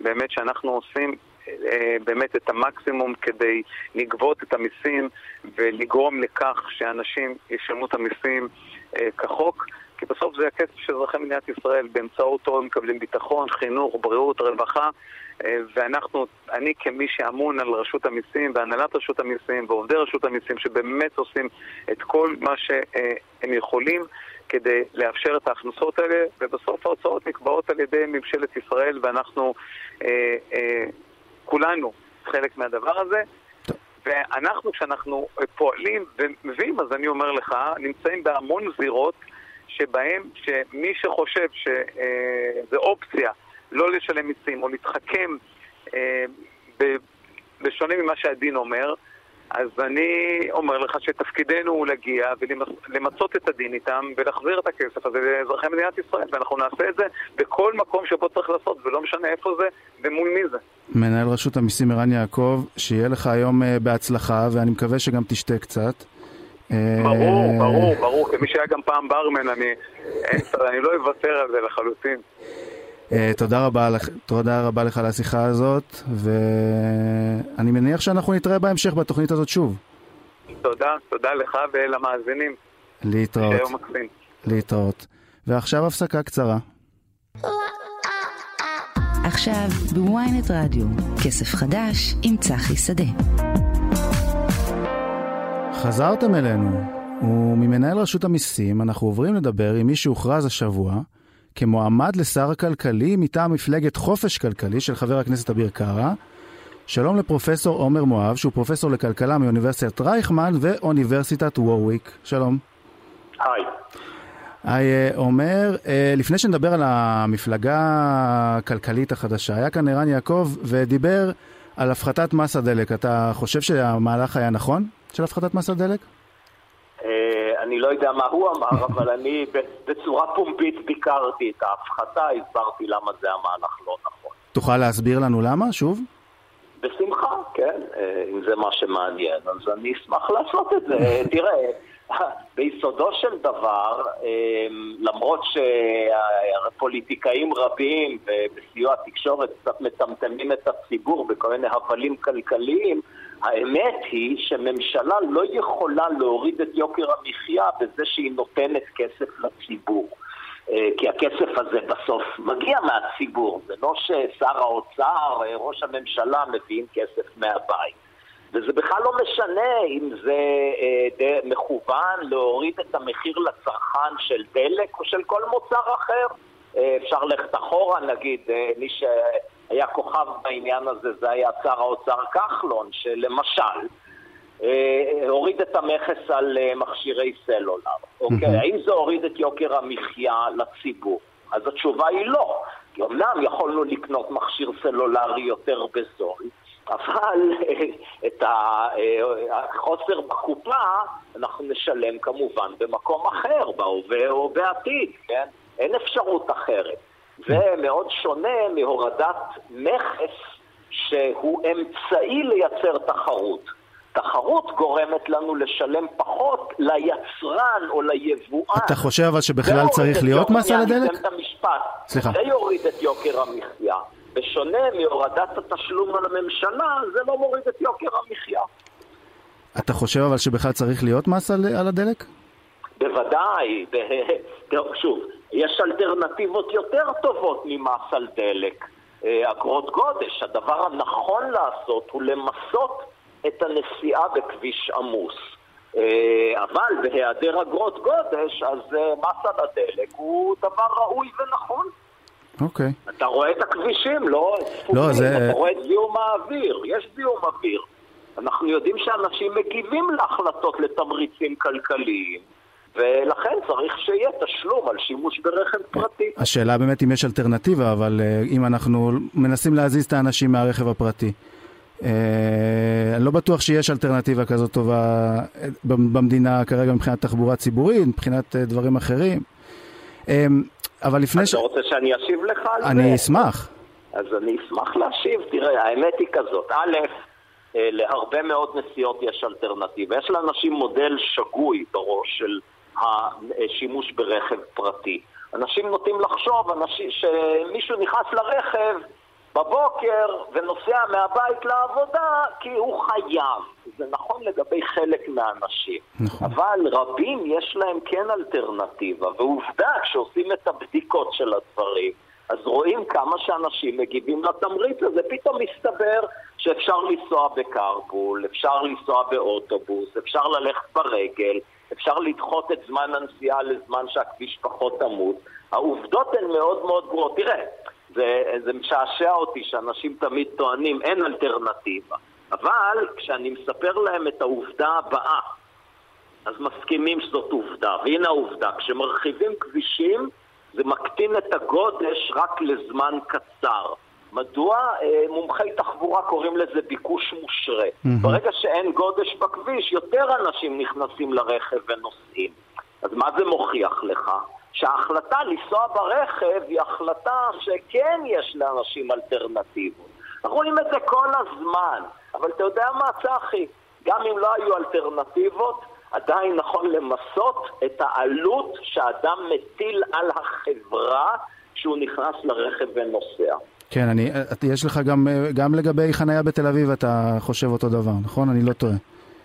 באמת שאנחנו עושים אה, באמת את המקסימום כדי לגבות את המיסים ולגרום לכך שאנשים ישלמו את המיסים אה, כחוק. כי בסוף זה הכסף של אזרחי מדינת ישראל, באמצעותו הם מקבלים ביטחון, חינוך, בריאות, רווחה, אה, ואנחנו, אני כמי שאמון על רשות המיסים והנהלת רשות המיסים ועובדי רשות המיסים שבאמת עושים את כל מה שהם יכולים כדי לאפשר את ההכנסות האלה, ובסוף ההוצאות נקבעות על ידי ממשלת ישראל ואנחנו אה, אה, כולנו חלק מהדבר הזה. ואנחנו, כשאנחנו פועלים ומביאים, אז אני אומר לך, נמצאים בהמון זירות שבהם, שמי שחושב שזה אופציה לא לשלם מיסים או להתחכם אה, בשונה ממה שהדין אומר, אז אני אומר לך שתפקידנו הוא להגיע ולמצות את הדין איתם ולהחזיר את הכסף הזה לאזרחי מדינת ישראל ואנחנו נעשה את זה בכל מקום שבו צריך לעשות ולא משנה איפה זה ומול מי זה. מנהל רשות המיסים ערן יעקב, שיהיה לך היום אה, בהצלחה ואני מקווה שגם תשתה קצת. ברור, אה, ברור, ברור, כמי שהיה גם פעם ברמן, אני, אני לא אוותר על זה לחלוטין. אה, תודה רבה, לך, תודה רבה לך על השיחה הזאת, ואני מניח שאנחנו נתראה בהמשך בתוכנית הזאת שוב. תודה, תודה לך ולמאזינים. להתראות. להתראות. ועכשיו הפסקה קצרה. עכשיו בוויינט רדיו, כסף חדש עם צחי שדה. חזרתם אלינו, וממנהל רשות המיסים אנחנו עוברים לדבר עם מי שהוכרז השבוע כמועמד לשר הכלכלי מטעם מפלגת חופש כלכלי של חבר הכנסת אביר קארה. שלום לפרופסור עומר מואב, שהוא פרופסור לכלכלה מאוניברסיטת רייכמן ואוניברסיטת וורוויק. שלום. היי. היי, אה, עומר, אה, לפני שנדבר על המפלגה הכלכלית החדשה, היה כאן ערן יעקב ודיבר על הפחתת מס הדלק. אתה חושב שהמהלך היה נכון של הפחתת מס הדלק? אה, אני לא יודע מה הוא אמר, אבל אני בצורה פומבית ביקרתי את ההפחתה, הסברתי למה זה המהלך לא נכון. תוכל להסביר לנו למה, שוב? בשמחה, כן, אה, אם זה מה שמעניין, אז אני אשמח לעשות את זה. תראה, ביסודו של דבר, אה, למרות שפוליטיקאים רבים ובסיוע התקשורת קצת מצמצמים את הציבור בכל מיני הבלים כלכליים, האמת היא שממשלה לא יכולה להוריד את יוקר המחיה בזה שהיא נותנת כסף לציבור. אה, כי הכסף הזה בסוף מגיע מהציבור, זה לא ששר האוצר, אה, ראש הממשלה מביאים כסף מהבית. וזה בכלל לא משנה אם זה אה, מכוון להוריד את המחיר לצרכן של דלק או של כל מוצר אחר. אפשר ללכת אחורה, נגיד, מי ש... היה כוכב בעניין הזה, זה היה שר האוצר כחלון, שלמשל אה, הוריד את המכס על אה, מכשירי סלולר. אוקיי? האם זה הוריד את יוקר המחיה לציבור? אז התשובה היא לא. כי אמנם יכולנו לקנות מכשיר סלולרי יותר בזול, אבל אה, את החוסר בקופה אנחנו נשלם כמובן במקום אחר, בהווה או בעתיד, כן? אין אפשרות אחרת. זה מאוד שונה מהורדת מכס שהוא אמצעי לייצר תחרות. תחרות גורמת לנו לשלם פחות ליצרן או ליבואן. אתה חושב אבל שבכלל צריך להיות מס על הדלק? סליחה. זה יוריד את יוקר המחיה. בשונה מהורדת התשלום על הממשלה, זה לא מוריד את יוקר המחיה. אתה חושב אבל שבכלל צריך להיות מס על, על הדלק? בוודאי. שוב, יש אלטרנטיבות יותר טובות ממס על דלק. אה, אגרות גודש. הדבר הנכון לעשות הוא למסות את הנסיעה בכביש עמוס. אה, אבל בהיעדר אגרות גודש, אז אה, מס על הדלק הוא דבר ראוי ונכון. אוקיי. Okay. אתה רואה את הכבישים, לא? לא, זה... אתה רואה את זיהום האוויר, יש זיהום אוויר. אנחנו יודעים שאנשים מגיבים להחלטות לתמריצים כלכליים. ולכן צריך שיהיה תשלום על שימוש ברכב פרטי. השאלה באמת אם יש אלטרנטיבה, אבל uh, אם אנחנו מנסים להזיז את האנשים מהרכב הפרטי. Uh, אני לא בטוח שיש אלטרנטיבה כזאת טובה אה, במדינה כרגע מבחינת תחבורה ציבורית, מבחינת דברים אחרים. אבל לפני ש... אתה רוצה שאני אשיב לך על זה? אני אשמח. אז אני אשמח להשיב. תראה, האמת היא כזאת. א', להרבה מאוד נסיעות יש אלטרנטיבה. יש לאנשים מודל שגוי בראש של השימוש ברכב פרטי. אנשים נוטים לחשוב אנשים, שמישהו נכנס לרכב בבוקר ונוסע מהבית לעבודה כי הוא חייב. זה נכון לגבי חלק מהאנשים. נכון. אבל רבים יש להם כן אלטרנטיבה, ועובדה, כשעושים את הבדיקות של הדברים, אז רואים כמה שאנשים מגיבים לתמריץ הזה. פתאום מסתבר שאפשר לנסוע בקרפול, אפשר לנסוע באוטובוס, אפשר ללכת ברגל, אפשר לדחות את זמן הנסיעה לזמן שהכביש פחות עמוס. העובדות הן מאוד מאוד גרועות. תראה, זה, זה משעשע אותי שאנשים תמיד טוענים אין אלטרנטיבה. אבל כשאני מספר להם את העובדה הבאה, אז מסכימים שזאת עובדה. והנה העובדה, כשמרחיבים כבישים, זה מקטין את הגודש רק לזמן קצר. מדוע? אה, מומחי תחבורה קוראים לזה ביקוש מושרה. Mm-hmm. ברגע שאין גודש בכביש, יותר אנשים נכנסים לרכב ונוסעים. אז מה זה מוכיח לך? שההחלטה לנסוע ברכב היא החלטה שכן יש לאנשים אלטרנטיבות. אנחנו רואים את זה כל הזמן, אבל אתה יודע מה, צחי? גם אם לא היו אלטרנטיבות, עדיין נכון למסות את העלות שאדם מטיל על החברה כשהוא נכנס לרכב ונוסע. כן, אני, יש לך גם, גם לגבי חניה בתל אביב אתה חושב אותו דבר, נכון? אני לא טועה.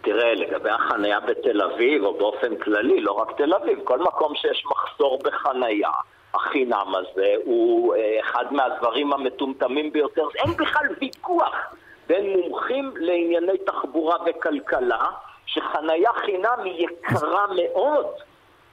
תראה, לגבי החניה בתל אביב, או באופן כללי, לא רק תל אביב, כל מקום שיש מחסור בחניה, החינם הזה הוא אה, אחד מהדברים המטומטמים ביותר. אין בכלל ויכוח בין מומחים לענייני תחבורה וכלכלה, שחניה חינם היא יקרה מאוד.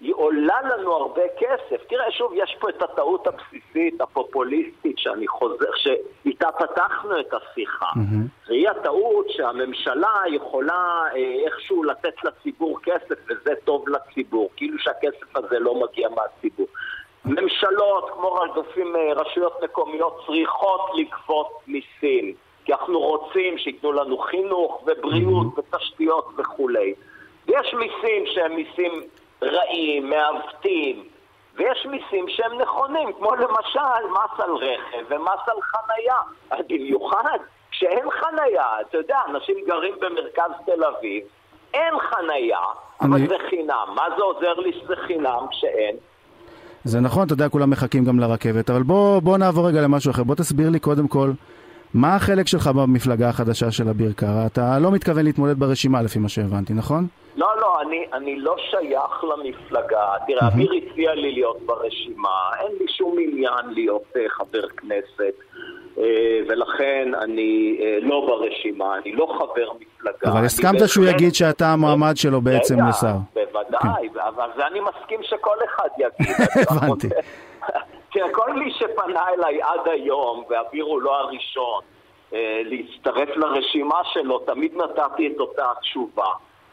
היא עולה לנו הרבה כסף. תראה, שוב, יש פה את הטעות הבסיסית, הפופוליסטית, שאני חוזר, שאיתה פתחנו את השיחה. Mm-hmm. והיא הטעות שהממשלה יכולה אה, איכשהו לתת לציבור כסף, וזה טוב לציבור, כאילו שהכסף הזה לא מגיע מהציבור. ממשלות, כמו רדופים, אה, רשויות מקומיות, צריכות לגבות מיסים. כי אנחנו רוצים שייתנו לנו חינוך ובריאות mm-hmm. ותשתיות וכולי. ויש מיסים שהם מיסים רעים, מעוותים, ויש מיסים שהם נכונים, כמו למשל מס על רכב ומס על חנייה. במיוחד כשאין חנייה, אתה יודע, אנשים גרים במרכז תל אביב, אין חנייה, אני... אבל זה חינם. מה זה עוזר לי שזה חינם כשאין? זה נכון, אתה יודע, כולם מחכים גם לרכבת, אבל בוא, בוא נעבור רגע למשהו אחר. בוא תסביר לי קודם כל, מה החלק שלך במפלגה החדשה של אביר קארה? אתה לא מתכוון להתמודד ברשימה לפי מה שהבנתי, נכון? לא, לא, אני, אני לא שייך למפלגה. תראה, אביר הציע לי להיות ברשימה, אין לי שום עניין להיות uh, חבר כנסת, uh, ולכן אני uh, לא ברשימה, אני לא חבר מפלגה. אבל הסכמת שהוא יגיד שאתה המועמד שלו בעצם לשר. בוודאי, כן. אבל זה אני מסכים שכל אחד יגיד. הבנתי. תראה, כל מי שפנה אליי עד היום, ואביר הוא לא הראשון, להצטרף לרשימה שלו, תמיד נתתי את אותה התשובה.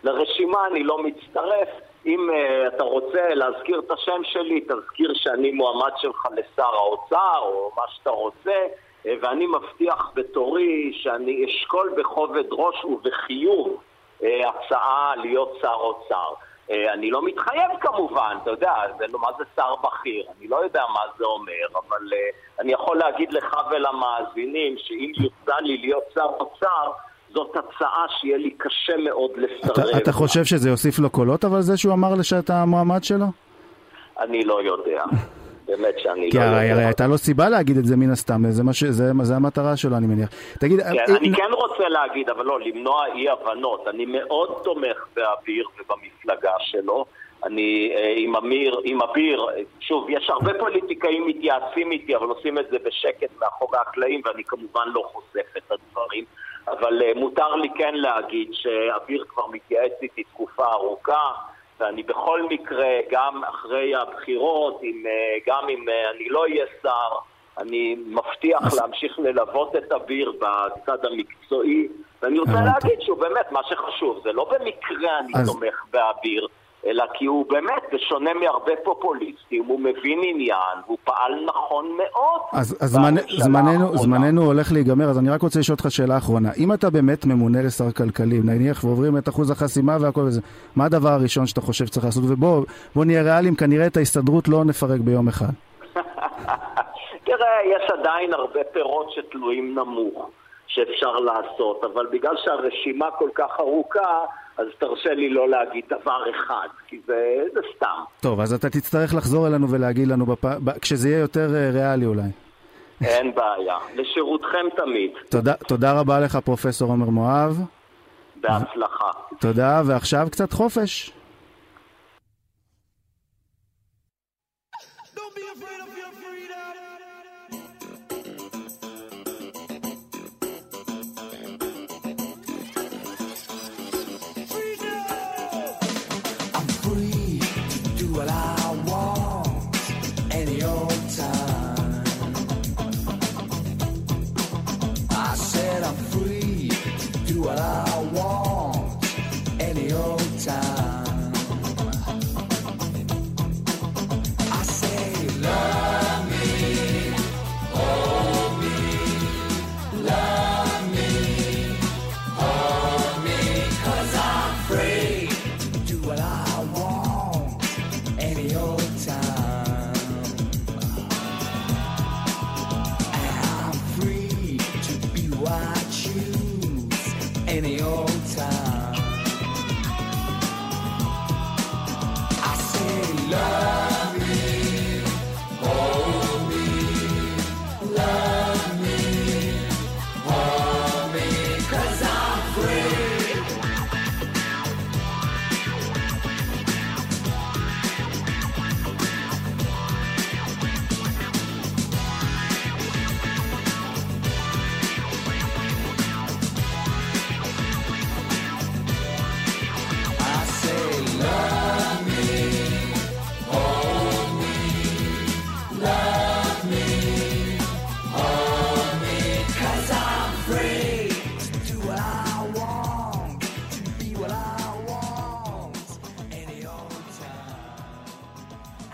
לרשימה אני לא מצטרף. אם uh, אתה רוצה להזכיר את השם שלי, תזכיר שאני מועמד שלך לשר האוצר, או מה שאתה רוצה, uh, ואני מבטיח בתורי שאני אשקול בכובד ראש ובחיוב uh, הצעה להיות שר אוצר. Uh, אני לא מתחייב כמובן, אתה יודע, זה, לא, מה זה שר בכיר? אני לא יודע מה זה אומר, אבל uh, אני יכול להגיד לך ולמאזינים שאם יוצא לי להיות שר אוצר, זאת הצעה שיהיה לי קשה מאוד לסרב. אתה, אתה חושב שזה יוסיף לו קולות, אבל זה שהוא אמר שאתה המועמד שלו? אני לא יודע. באמת שאני לא יודע. כי הרי הייתה לו סיבה להגיד את זה מן הסתם, זה, מה ש... זה, זה המטרה שלו, אני מניח. תגיד... כן, אה, אני כן רוצה להגיד, אבל לא, למנוע אי הבנות. אני מאוד תומך באביר ובמפלגה שלו. אני אה, עם אמיר, עם אביר, שוב, יש הרבה פוליטיקאים מתייעצים איתי, אבל עושים את זה בשקט מאחורי הקלעים, ואני כמובן לא חושף את הדברים. אבל מותר לי כן להגיד שאביר כבר מתייעץ איתי תקופה ארוכה, ואני בכל מקרה, גם אחרי הבחירות, עם, uh, גם אם uh, אני לא אהיה שר, אני מבטיח אז... להמשיך ללוות את אביר בצד המקצועי, ואני רוצה להגיד שהוא באמת, מה שחשוב, זה לא במקרה אני אז... תומך באביר. אלא כי הוא באמת, בשונה מהרבה פופוליסטים, הוא מבין עניין, הוא פעל נכון מאוד. אז, אז זמנ, זמננו, זמננו הולך להיגמר, אז אני רק רוצה לשאול אותך שאלה אחרונה. אם אתה באמת ממונה לשר כלכלי, נניח ועוברים את אחוז החסימה והכל וזה, מה הדבר הראשון שאתה חושב שצריך לעשות? ובוא נהיה ריאליים, כנראה את ההסתדרות לא נפרק ביום אחד. תראה, יש עדיין הרבה פירות שתלויים נמוך. שאפשר לעשות, אבל בגלל שהרשימה כל כך ארוכה, אז תרשה לי לא להגיד דבר אחד, כי זה, זה סתם. טוב, אז אתה תצטרך לחזור אלינו ולהגיד לנו בפ... כשזה יהיה יותר אה, ריאלי אולי. אין בעיה, לשירותכם תמיד. תודה, תודה רבה לך, פרופסור עומר מואב. בהצלחה. תודה, ועכשיו קצת חופש.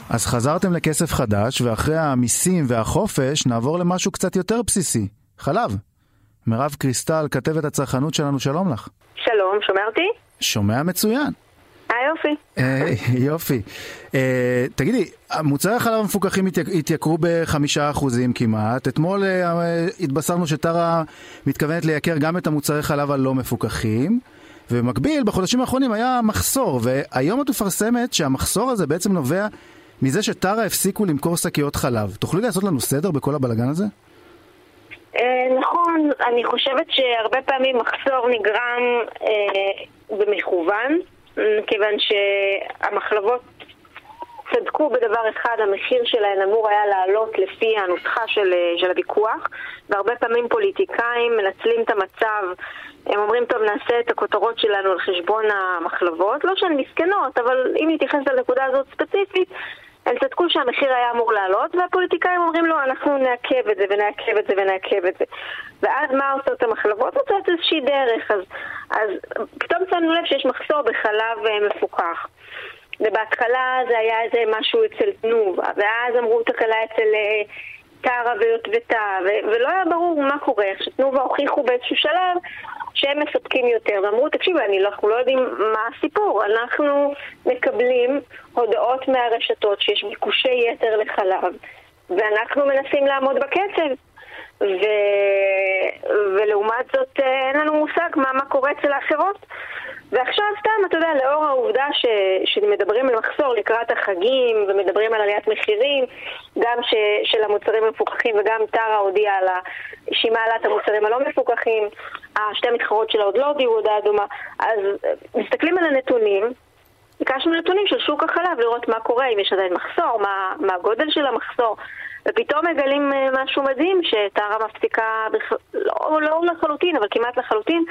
אז חזרתם לכסף חדש, ואחרי המיסים והחופש נעבור למשהו קצת יותר בסיסי, חלב. מירב קריסטל, כתבת הצרכנות שלנו, שלום לך. שלום, שומע אותי? שומע מצוין. אה, יופי. אה, יופי. אה, תגידי, מוצרי החלב המפוקחים התייקרו בחמישה אחוזים כמעט. אתמול אה, התבשרנו שטרה מתכוונת לייקר גם את המוצרי חלב הלא מפוקחים. ובמקביל, בחודשים האחרונים היה מחסור, והיום את מפרסמת שהמחסור הזה בעצם נובע מזה שטרה הפסיקו למכור שקיות חלב. תוכלי לעשות לנו סדר בכל הבלגן הזה? נכון, אני חושבת שהרבה פעמים מחסור נגרם במכוון. כיוון שהמחלבות צדקו בדבר אחד, המחיר שלהן אמור היה לעלות לפי הנוסחה של, של הוויכוח, והרבה פעמים פוליטיקאים מנצלים את המצב, הם אומרים, טוב, נעשה את הכותרות שלנו על חשבון המחלבות, לא שהן מסכנות, אבל אם נתייחס לנקודה הזאת ספציפית, הם צדקו שהמחיר היה אמור לעלות, והפוליטיקאים אומרים לו, אנחנו נעכב את זה ונעכב את זה ונעכב את זה. ואז מה עושות המחלבות? עושות איזושהי דרך. אז, אז פתאום שמנו לב שיש מחסור בחלב אה, מפוקח. ובהתחלה זה היה איזה משהו אצל תנובה, ואז אמרו תקלה אצל אה, טרה ויוטבתה, ולא היה ברור מה קורה. עכשיו תנובה הוכיחו באיזשהו שלב שהם מספקים יותר, ואמרו, תקשיבו, אנחנו לא יודעים מה הסיפור, אנחנו מקבלים הודעות מהרשתות שיש ביקושי יתר לחלב, ואנחנו מנסים לעמוד בקצב. ו... ולעומת זאת אה, אין לנו מושג מה, מה קורה אצל האחרות. ועכשיו סתם, אתה יודע, לאור העובדה ש, שמדברים על מחסור לקראת החגים ומדברים על עליית מחירים, גם ש, של המוצרים המפוקחים וגם טרה הודיעה על שהיא מעלה את המוצרים הלא מפוקחים, השתי המתחרות שלה עוד לא הודיעו הודעה דומה, אז מסתכלים על הנתונים, ביקשנו נתונים של שוק החלב, לראות מה קורה, אם יש עדיין מחסור, מה, מה הגודל של המחסור. ופתאום מגלים אה, משהו מדהים, שטרה מפסיקה. לא, לא לחלוטין, אבל כמעט לחלוטין,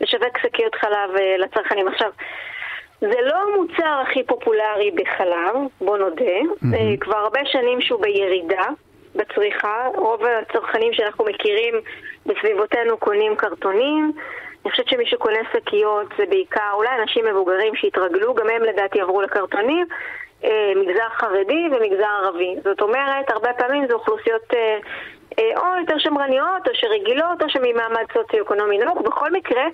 לשווק שקיות חלב אה, לצרכנים. עכשיו, זה לא המוצר הכי פופולרי בחלב, בוא נודה. Mm-hmm. כבר הרבה שנים שהוא בירידה בצריכה. רוב הצרכנים שאנחנו מכירים בסביבותינו קונים קרטונים. אני חושבת שמי שקונה שקיות זה בעיקר אולי אנשים מבוגרים שהתרגלו, גם הם לדעתי עברו לקרטונים. אה, מגזר חרדי ומגזר ערבי. זאת אומרת, הרבה פעמים זה אוכלוסיות אה, אה, או יותר שמרניות, או שרגילות, או שממעמד סוציו-אקונומי נמוך. בכל מקרה,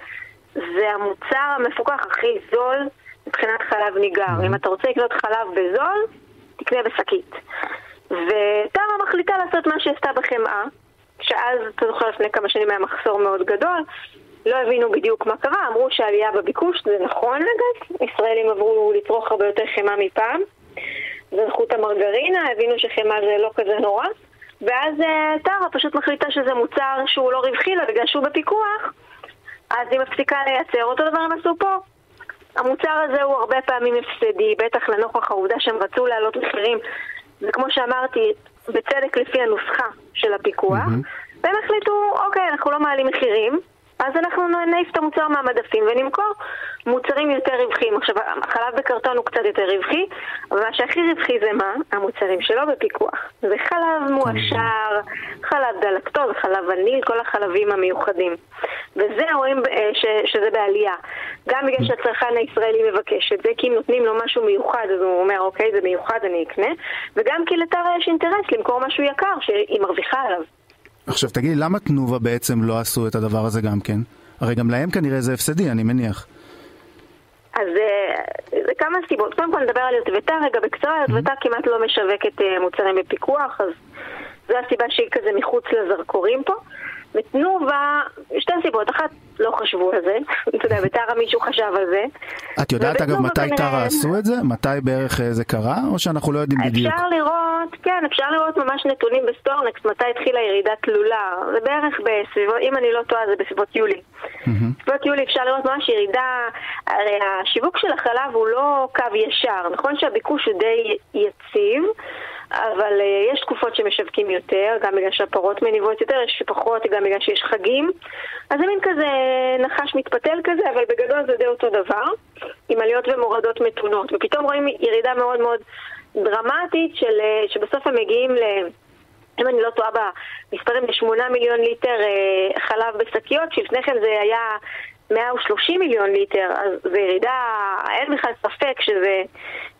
זה המוצר המפוקח הכי זול מבחינת חלב ניגר. אם אתה רוצה לקנות חלב בזול, תקנה בשקית. וטרה מחליטה לעשות מה שעשתה בחמאה, שאז, אתה זוכר, לפני כמה שנים היה מחסור מאוד גדול, לא הבינו בדיוק מה קרה, אמרו שעלייה בביקוש, זה נכון אגב, ישראלים עברו לצרוך הרבה יותר חמאה מפעם, זנחו את המרגרינה, הבינו שחמאה זה לא כזה נורא, ואז אה, טרה פשוט מחליטה שזה מוצר שהוא לא רווחי לה בגלל שהוא בפיקוח, אז היא מפסיקה לייצר, אותו דבר הם עשו פה. המוצר הזה הוא הרבה פעמים הפסדי, בטח לנוכח העובדה שהם רצו להעלות מחירים, וכמו שאמרתי, בצדק לפי הנוסחה של הפיקוח, mm-hmm. והם החליטו, אוקיי, אנחנו לא מעלים מחירים, אז אנחנו נעיף את המוצר מהמדפים ונמכור מוצרים יותר רווחיים. עכשיו, החלב בקרטון הוא קצת יותר רווחי, אבל מה שהכי רווחי זה מה? המוצרים שלו בפיקוח. זה חלב מועשר, חלב דלקטוז, חלב וניל, כל החלבים המיוחדים. וזה רואים אה, ש, שזה בעלייה. גם בגלל שהצרכן הישראלי מבקש את זה, כי אם נותנים לו משהו מיוחד, אז הוא אומר, אוקיי, זה מיוחד, אני אקנה, וגם כי לטרה יש אינטרס למכור משהו יקר, שהיא מרוויחה עליו. עכשיו תגידי, למה תנובה בעצם לא עשו את הדבר הזה גם כן? הרי גם להם כנראה זה הפסדי, אני מניח. אז אה, זה כמה סיבות. קודם כל נדבר על יוטבתה רגע בקצרה, יוטבתה mm-hmm. כמעט לא משווקת אה, מוצרים בפיקוח, אז זו הסיבה שהיא כזה מחוץ לזרקורים פה. ותנובה, שתי סיבות, אחת, לא חשבו על זה, אתה יודע, בטרה מישהו חשב על זה. את יודעת אגב מתי טרה עשו את זה? מתי בערך אה, זה קרה? או שאנחנו לא יודעים בדיוק? אפשר לראות, כן, אפשר לראות ממש נתונים ב StoreNext, מתי התחילה ירידה תלולה. זה בערך בסביבות, אם אני לא טועה, זה בסביבות יולי. בסביבות יולי אפשר לראות ממש ירידה, הרי השיווק של החלב הוא לא קו ישר, נכון שהביקוש הוא די יציב. אבל uh, יש תקופות שמשווקים יותר, גם בגלל שהפרות מניבות יותר, יש פחות, גם בגלל שיש חגים. אז זה מין כזה נחש מתפתל כזה, אבל בגדול זה די אותו דבר, עם עליות ומורדות מתונות. ופתאום רואים ירידה מאוד מאוד דרמטית, של, uh, שבסוף הם מגיעים ל... אם אני לא טועה במספרים, ל-8 מיליון ליטר uh, חלב בשקיות, שלפני כן זה היה 130 מיליון ליטר, אז זה ירידה, אין בכלל ספק שזה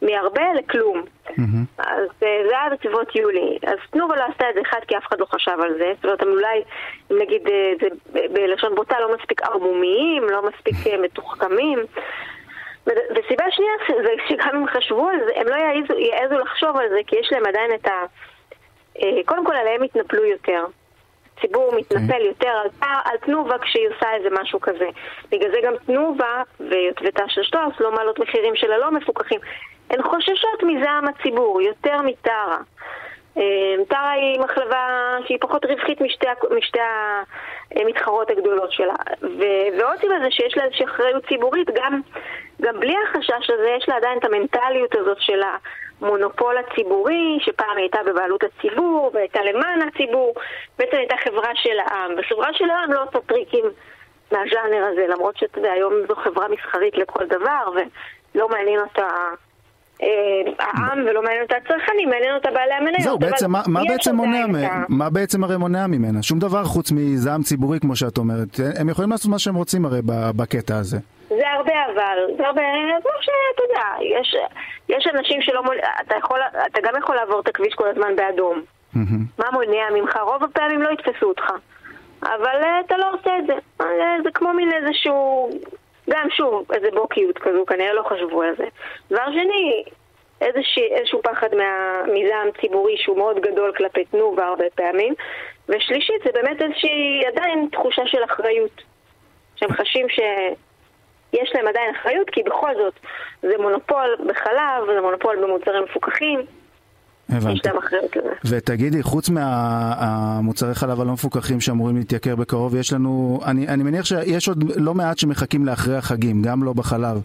מהרבה לכלום. Mm-hmm. אז אה, זה היה בסביבות יולי. אז תנובה לא עשתה את זה אחד כי אף אחד לא חשב על זה. זאת אומרת, הם אולי, אם נגיד אה, זה בלשון בוטה, לא מספיק ערמומיים, לא מספיק אה, מתוחכמים. וסיבה שנייה זה שגם אם חשבו על זה, הם לא יעזו, יעזו לחשוב על זה כי יש להם עדיין את ה... קודם כל עליהם התנפלו יותר. הציבור אוקיי. מתנפל יותר על, על תנובה כשהיא עושה איזה משהו כזה. בגלל זה גם תנובה ותש"ע שטוס לא מעלות מחירים של הלא מפוקחים. הן חוששות מזעם הציבור, יותר מטרה. אה, טרה היא מחלבה שהיא פחות רווחית משתי, משתי המתחרות הגדולות שלה. ו, ועוד סיבה זה שיש לה איזושהי אחריות ציבורית, גם, גם בלי החשש הזה יש לה עדיין את המנטליות הזאת של המונופול הציבורי, שפעם הייתה בבעלות הציבור והייתה למען הציבור, בעצם הייתה חברה של העם. וחברה של העם לא עושה טריקים מהז'אנר הזה, למרות שאתה יודע, היום זו חברה מסחרית לכל דבר, ולא מעניין אותה העם ולא מעניין אותה הצרכנים, מעניין אותה בעלי המניות. זהו, בעצם, מה, מה בעצם מונע, מ... מה בעצם הרי מונע ממנה? שום דבר חוץ מזעם ציבורי כמו שאת אומרת. הם יכולים לעשות מה שהם רוצים הרי בקטע הזה. זה הרבה אבל, זה הרבה, כמו שאתה יודע, יש, יש אנשים שלא מונע, אתה, יכול, אתה גם יכול לעבור את הכביש כל הזמן באדום. מה מונע ממך? רוב הפעמים לא יתפסו אותך. אבל אה, אתה לא עושה את זה. אה, זה כמו מין איזשהו גם שוב, איזה בוקיות כזו, כנראה לא חשבו על זה. דבר שני, איזשה, איזשהו פחד מהזעם ציבורי שהוא מאוד גדול כלפי תנובה הרבה פעמים. ושלישית, זה באמת איזושהי עדיין תחושה של אחריות. שהם חשים שיש להם עדיין אחריות, כי בכל זאת זה מונופול בחלב, זה מונופול במוצרים מפוקחים. הבנתי. ותגידי, חוץ מהמוצרי חלב הלא מפוקחים שאמורים להתייקר בקרוב, יש לנו, אני, אני מניח שיש עוד לא מעט שמחכים לאחרי החגים, גם לא בחלב,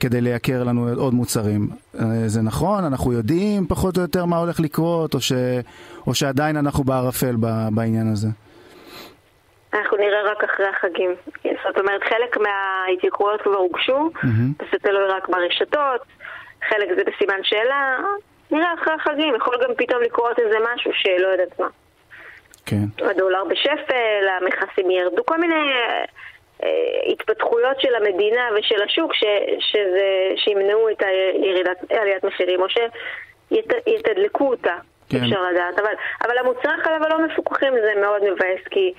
כדי לייקר לנו עוד מוצרים. אה, זה נכון? אנחנו יודעים פחות או יותר מה הולך לקרות, או, ש, או שעדיין אנחנו בערפל בעניין הזה? אנחנו נראה רק אחרי החגים. זאת אומרת, חלק מההתייקרויות כבר הוגשו, mm-hmm. זה תלוי רק ברשתות, חלק זה בסימן שאלה, נראה אחרי החגים, יכול גם פתאום לקרות איזה משהו שלא יודעת מה. כן. הדולר בשפל, המכסים ירדו, כל מיני אה, התפתחויות של המדינה ושל השוק ש, שזה, שימנעו את הירידת, עליית מחירים, או שיתדלקו אותה, כן. אפשר לדעת. אבל, אבל המוצרי החלב הלא מפוקחים זה מאוד מבאס, כי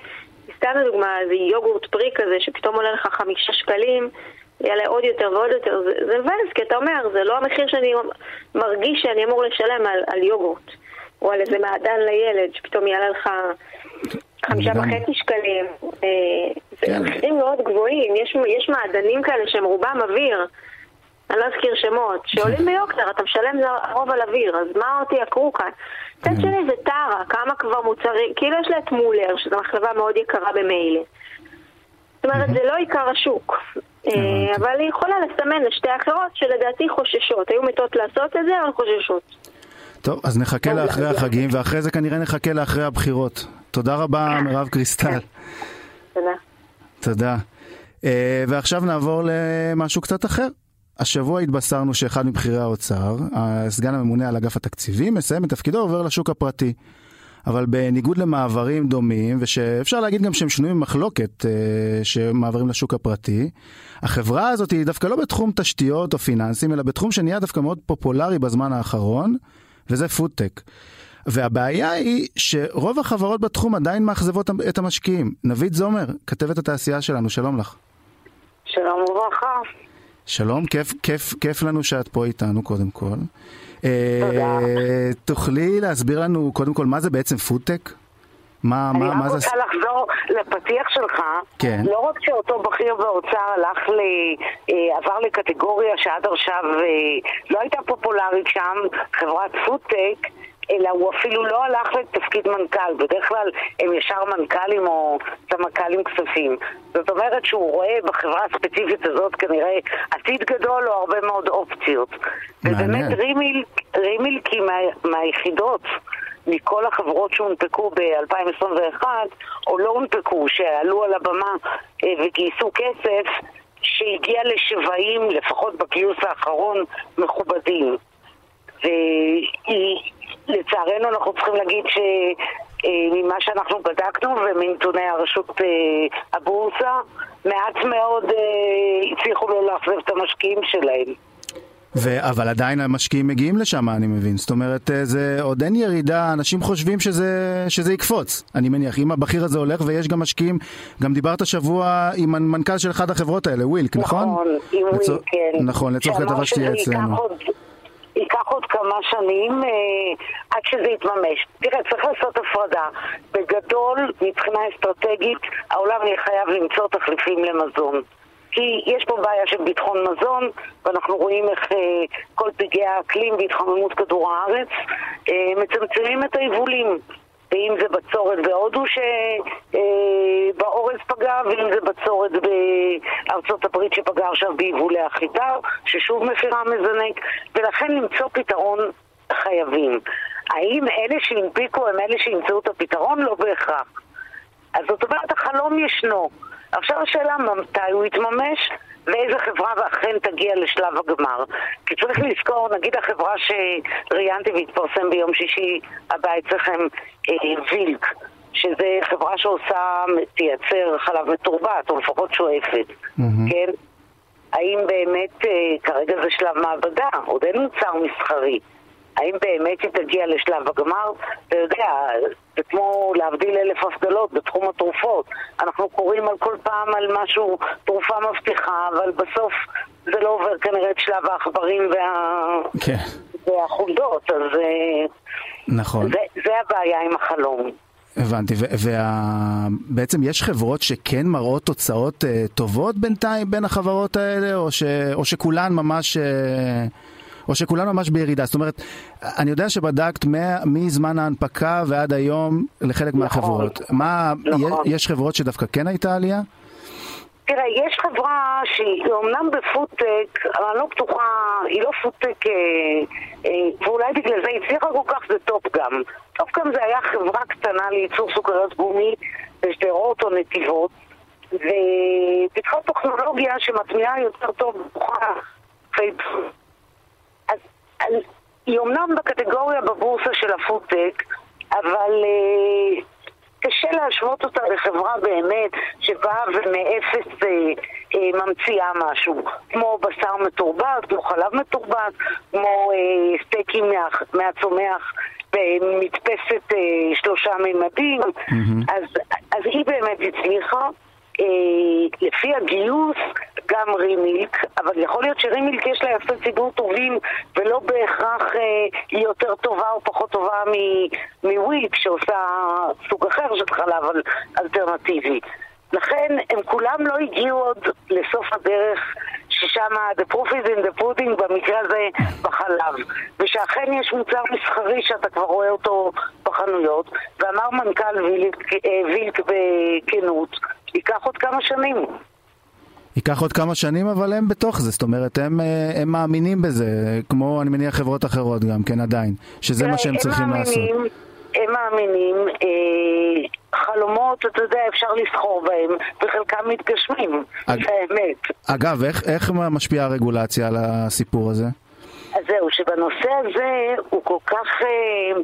סתם לדוגמה, איזה יוגורט פרי כזה שפתאום עולה לך חמישה שקלים, יעלה עוד יותר ועוד יותר, זה, זה מבאס, כי אתה אומר, זה לא המחיר שאני מרגיש שאני אמור לשלם על, על יוגורט, או על איזה מעדן לילד, שפתאום יעלה לך חמישה וחצי שקלים. אה, זה כן. מחירים מאוד גבוהים, יש, יש מעדנים כאלה שהם רובם אוויר. אני לא אזכיר שמות, שעולים ביוקר, אתה משלם רוב על אוויר, אז מה אותי יקרו כאן? מצד כן. שני זה טרה, כמה כבר מוצרים, כאילו יש לה את מולר, שזו מחלבה מאוד יקרה במילא. זאת אומרת, זה לא עיקר השוק. אה, אבל היא יכולה לסמן לשתי אחרות שלדעתי חוששות. היו מתות לעשות את זה, אבל חוששות. טוב, אז נחכה לאחרי החגים, ואחרי זה כנראה נחכה לאחרי הבחירות. תודה רבה, מירב קריסטל. תודה. תודה. אה, ועכשיו נעבור למשהו קצת אחר. השבוע התבשרנו שאחד מבכירי האוצר, סגן הממונה על אגף התקציבים, מסיים את תפקידו ועובר לשוק הפרטי. אבל בניגוד למעברים דומים, ושאפשר להגיד גם שהם שנויים במחלוקת, אה, שמעברים לשוק הפרטי, החברה הזאת היא דווקא לא בתחום תשתיות או פיננסים, אלא בתחום שנהיה דווקא מאוד פופולרי בזמן האחרון, וזה פודטק. והבעיה היא שרוב החברות בתחום עדיין מאכזבות את המשקיעים. נבית זומר, כתבת התעשייה שלנו, שלום לך. שלום וברכה. שלום, כיף, כיף, כיף לנו שאת פה איתנו קודם כל. תודה. אה, תוכלי להסביר לנו קודם כל מה זה בעצם פודטק? מה, אני מה, רק רוצה זה... לחזור לפתיח שלך. כן. לא רק שאותו בכיר באוצר הלך ל... אה, עבר לקטגוריה שעד עכשיו אה, לא הייתה פופולרית שם, חברת פודטק, אלא הוא אפילו לא הלך לתפקיד מנכ"ל. בדרך כלל הם ישר מנכ"לים או סמנכ"לים כספים. זאת אומרת שהוא רואה בחברה הספציפית הזאת כנראה עתיד גדול או הרבה מאוד אופציות. ובאמת רימיל, רימילקי מה, מהיחידות מכל החברות שהונפקו ב-2021, או לא הונפקו, שעלו על הבמה אה, וגייסו כסף, שהגיע לשבעים, לפחות בגיוס האחרון, מכובדים. ולצערנו אנחנו צריכים להגיד שממה שאנחנו בדקנו ומנתוני הרשות אה, הבורסה, מעט מאוד אה, הצליחו לא לאכזב את המשקיעים שלהם. ו- אבל עדיין המשקיעים מגיעים לשם, אני מבין. זאת אומרת, אה, זה עוד אין ירידה, אנשים חושבים שזה, שזה יקפוץ, אני מניח. אם הבכיר הזה הולך ויש גם משקיעים, גם דיברת שבוע עם המנכ"ל של אחת החברות האלה, ווילק, נכון? נכון, עם לצור... ווילק, כן. נכון, לצורך כתבה שתהיה אצלנו. עוד כמה שנים אה, עד שזה יתממש. תראה, צריך לעשות הפרדה. בגדול, מבחינה אסטרטגית, העולם יהיה חייב למצוא תחליפים למזון. כי יש פה בעיה של ביטחון מזון, ואנחנו רואים איך אה, כל פגעי האקלים והתחממות כדור הארץ אה, מצמצמים את היבולים. ואם זה בצורת בהודו שבעורף פגע, ואם זה בצורת בארצות הברית שפגע עכשיו ביבולי החיטה, ששוב מחירה מזנק, ולכן למצוא פתרון חייבים. האם אלה שהנפיקו הם אלה שימצאו את הפתרון? לא בהכרח. אז זאת אומרת, החלום ישנו. עכשיו השאלה מתי הוא יתממש ואיזה חברה אכן תגיע לשלב הגמר. כי צריך לזכור, נגיד החברה שראיינתי והתפרסם ביום שישי הבא אצלכם, אה, וילק, שזה חברה שעושה, תייצר חלב מתורבת, או לפחות שואפת, mm-hmm. כן? האם באמת, אה, כרגע זה שלב מעבדה, עוד אין מוצר מסחרי. האם באמת היא תגיע לשלב הגמר? אתה יודע, זה כמו להבדיל אלף הבדלות בתחום התרופות. אנחנו קוראים על כל פעם על משהו, תרופה מבטיחה, אבל בסוף זה לא עובר כנראה את שלב העכברים וה... כן. והחולדות, אז... אה, נכון. זה, זה הבעיה עם החלום. הבנתי, ובעצם וה... יש חברות שכן מראות תוצאות uh, טובות בינתיים בין החברות האלה, או, ש... או שכולן ממש... אה... או שכולן ממש בירידה? זאת אומרת, אני יודע שבדקת מזמן ההנפקה ועד היום לחלק נכון, מהחברות. מה, נכון. יש חברות שדווקא כן הייתה עלייה? תראה, יש חברה שהיא אומנם בפודטק, אבל אני לא בטוחה, היא לא פודטק, אה, אה, ואולי בגלל זה הצליחה כל כך, זה Top Gum. Top Gum זה היה חברה קטנה לייצור סוכריות גומי בשדרות או נתיבות, ופיתחה טכנולוגיה שמטמיעה יותר טוב בתוכה היא אומנם בקטגוריה בבורסה של הפודטק, אבל uh, קשה להשוות אותה לחברה באמת שבאה ומאפס uh, uh, ממציאה משהו, כמו בשר מתורבת, כמו חלב מתורבת, כמו uh, סטייקים מה, מהצומח במדפסת uh, שלושה מימדים, mm-hmm. אז, אז היא באמת הצליחה. אה, לפי הגיוס גם רימילק, אבל יכול להיות שרימילק יש לה יחסי ציבור טובים ולא בהכרח אה, היא יותר טובה או פחות טובה מווילק שעושה סוג אחר של חלב אלטרנטיבי. לכן הם כולם לא הגיעו עוד לסוף הדרך ששם the proof is in the pudding במקרה הזה בחלב ושאכן יש מוצר מסחרי שאתה כבר רואה אותו בחנויות ואמר מנכ"ל וילק, אה, וילק בכנות ייקח עוד כמה שנים. ייקח עוד כמה שנים, אבל הם בתוך זה, זאת אומרת, הם, אה, הם מאמינים בזה, כמו אני מניח חברות אחרות גם, כן עדיין, שזה מה שהם צריכים מאמינים, לעשות. הם מאמינים, אה, חלומות, אתה יודע, אפשר לסחור בהם, וחלקם מתגשמים, אג... זה האמת. אגב, איך, איך משפיעה הרגולציה על הסיפור הזה? אז זהו, שבנושא הזה הוא כל כך אה,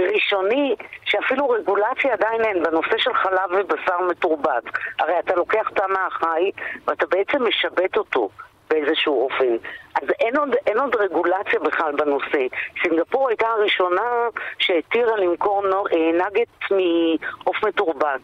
ראשוני, שאפילו רגולציה עדיין אין. בנושא של חלב ובשר מתורבת, הרי אתה לוקח תא מהחי ואתה בעצם משבט אותו. באיזשהו אופן. אז אין עוד, אין עוד רגולציה בכלל בנושא. סינגפור הייתה הראשונה שהתירה למכור אה, נגט מעוף מתורבת.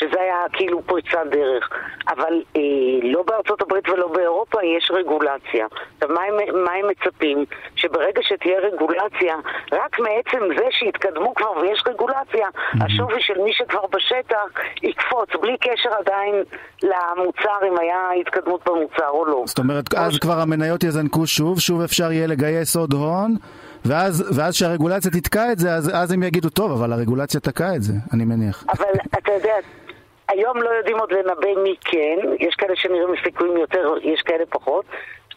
שזה היה כאילו פריצת דרך. אבל אה, לא בארצות הברית ולא באירופה יש רגולציה. עכשיו, מה מה הם מצפים? שברגע שתהיה רגולציה, רק מעצם זה שהתקדמו כבר ויש רגולציה, mm-hmm. השווי של מי שכבר בשטח יקפוץ, בלי קשר עדיין למוצר, אם היה התקדמות במוצר או לא. זאת אומרת, אז כבר המניות יזנקו שוב, שוב אפשר יהיה לגייס עוד הון. ואז, ואז שהרגולציה תתקע את זה, אז, אז הם יגידו, טוב, אבל הרגולציה תקעה את זה, אני מניח. אבל אתה יודע, היום לא יודעים עוד לנבא מי כן, יש כאלה שנראים סיכויים יותר, יש כאלה פחות,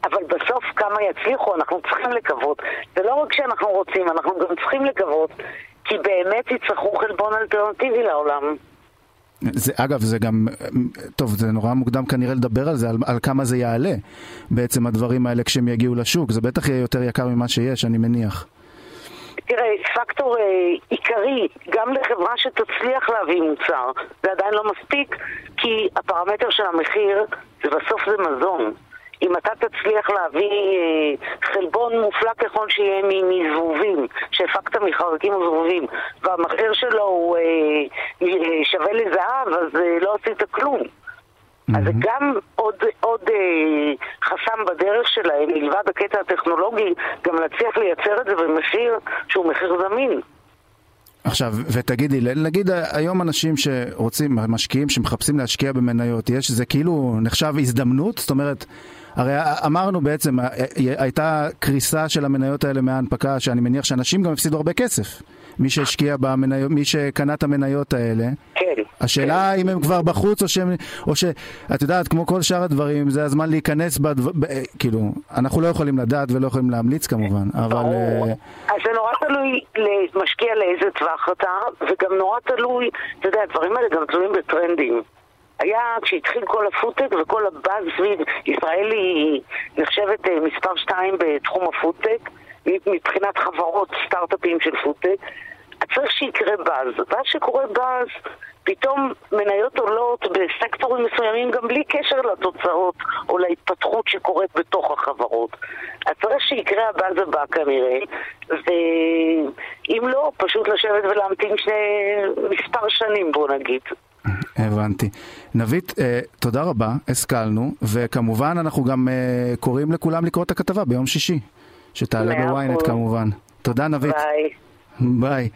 אבל בסוף כמה יצליחו, אנחנו צריכים לקוות. זה לא רק שאנחנו רוצים, אנחנו גם צריכים לקוות, כי באמת יצטרכו חלבון אלטרנטיבי לעולם. זה, אגב, זה גם, טוב, זה נורא מוקדם כנראה לדבר על זה, על, על כמה זה יעלה בעצם הדברים האלה כשהם יגיעו לשוק. זה בטח יהיה יותר יקר ממה שיש, אני מניח. תראה, פקטור אה, עיקרי, גם לחברה שתצליח להביא מוצר, זה עדיין לא מספיק, כי הפרמטר של המחיר, זה בסוף זה מזון. אם אתה תצליח להביא אה, חלבון מופלא ככל שיהיה מזבובים, שהפקת מחרקים וזבובים, והמחיר שלו הוא אה, שווה לזהב, אז לא עשית כלום. Mm-hmm. אז זה גם עוד, עוד אה, חסם בדרך שלהם, מלבד הקטע הטכנולוגי, גם להצליח לייצר את זה במחיר שהוא מחיר זמין. עכשיו, ותגידי, נגיד היום אנשים שרוצים, משקיעים שמחפשים להשקיע במניות, יש, זה כאילו נחשב הזדמנות? זאת אומרת, הרי אמרנו בעצם, הייתה קריסה של המניות האלה מההנפקה, שאני מניח שאנשים גם הפסידו הרבה כסף. מי שהשקיע במניות, מי שקנה את המניות האלה. כן. השאלה כן. אם הם כבר בחוץ או שהם, או שאת יודעת, כמו כל שאר הדברים, זה הזמן להיכנס בדבר, ב, כאילו, אנחנו לא יכולים לדעת ולא יכולים להמליץ כמובן, אבל... אה, אז זה נורא תלוי למשקיע לאיזה טווח אתה, וגם נורא תלוי, אתה יודע, הדברים האלה גם תלויים בטרנדים. היה כשהתחיל כל הפודטק וכל הבאז סביב, ישראל היא נחשבת אה, מספר 2 בתחום הפודטק, מבחינת חברות סטארט-אפים של פודטק, צריך שיקרה באז. ואז שקורה באז, פתאום מניות עולות בסקטורים מסוימים גם בלי קשר לתוצאות או להתפתחות שקורית בתוך החברות. אז צריך שיקרה הבאז הבא כנראה, ואם לא, פשוט לשבת ולהמתין שני מספר שנים בוא נגיד. הבנתי. נבית, אה, תודה רבה, השכלנו, וכמובן אנחנו גם אה, קוראים לכולם לקרוא את הכתבה ביום שישי, שתעלה בוויינט כמובן. תודה נבית. ביי. ביי.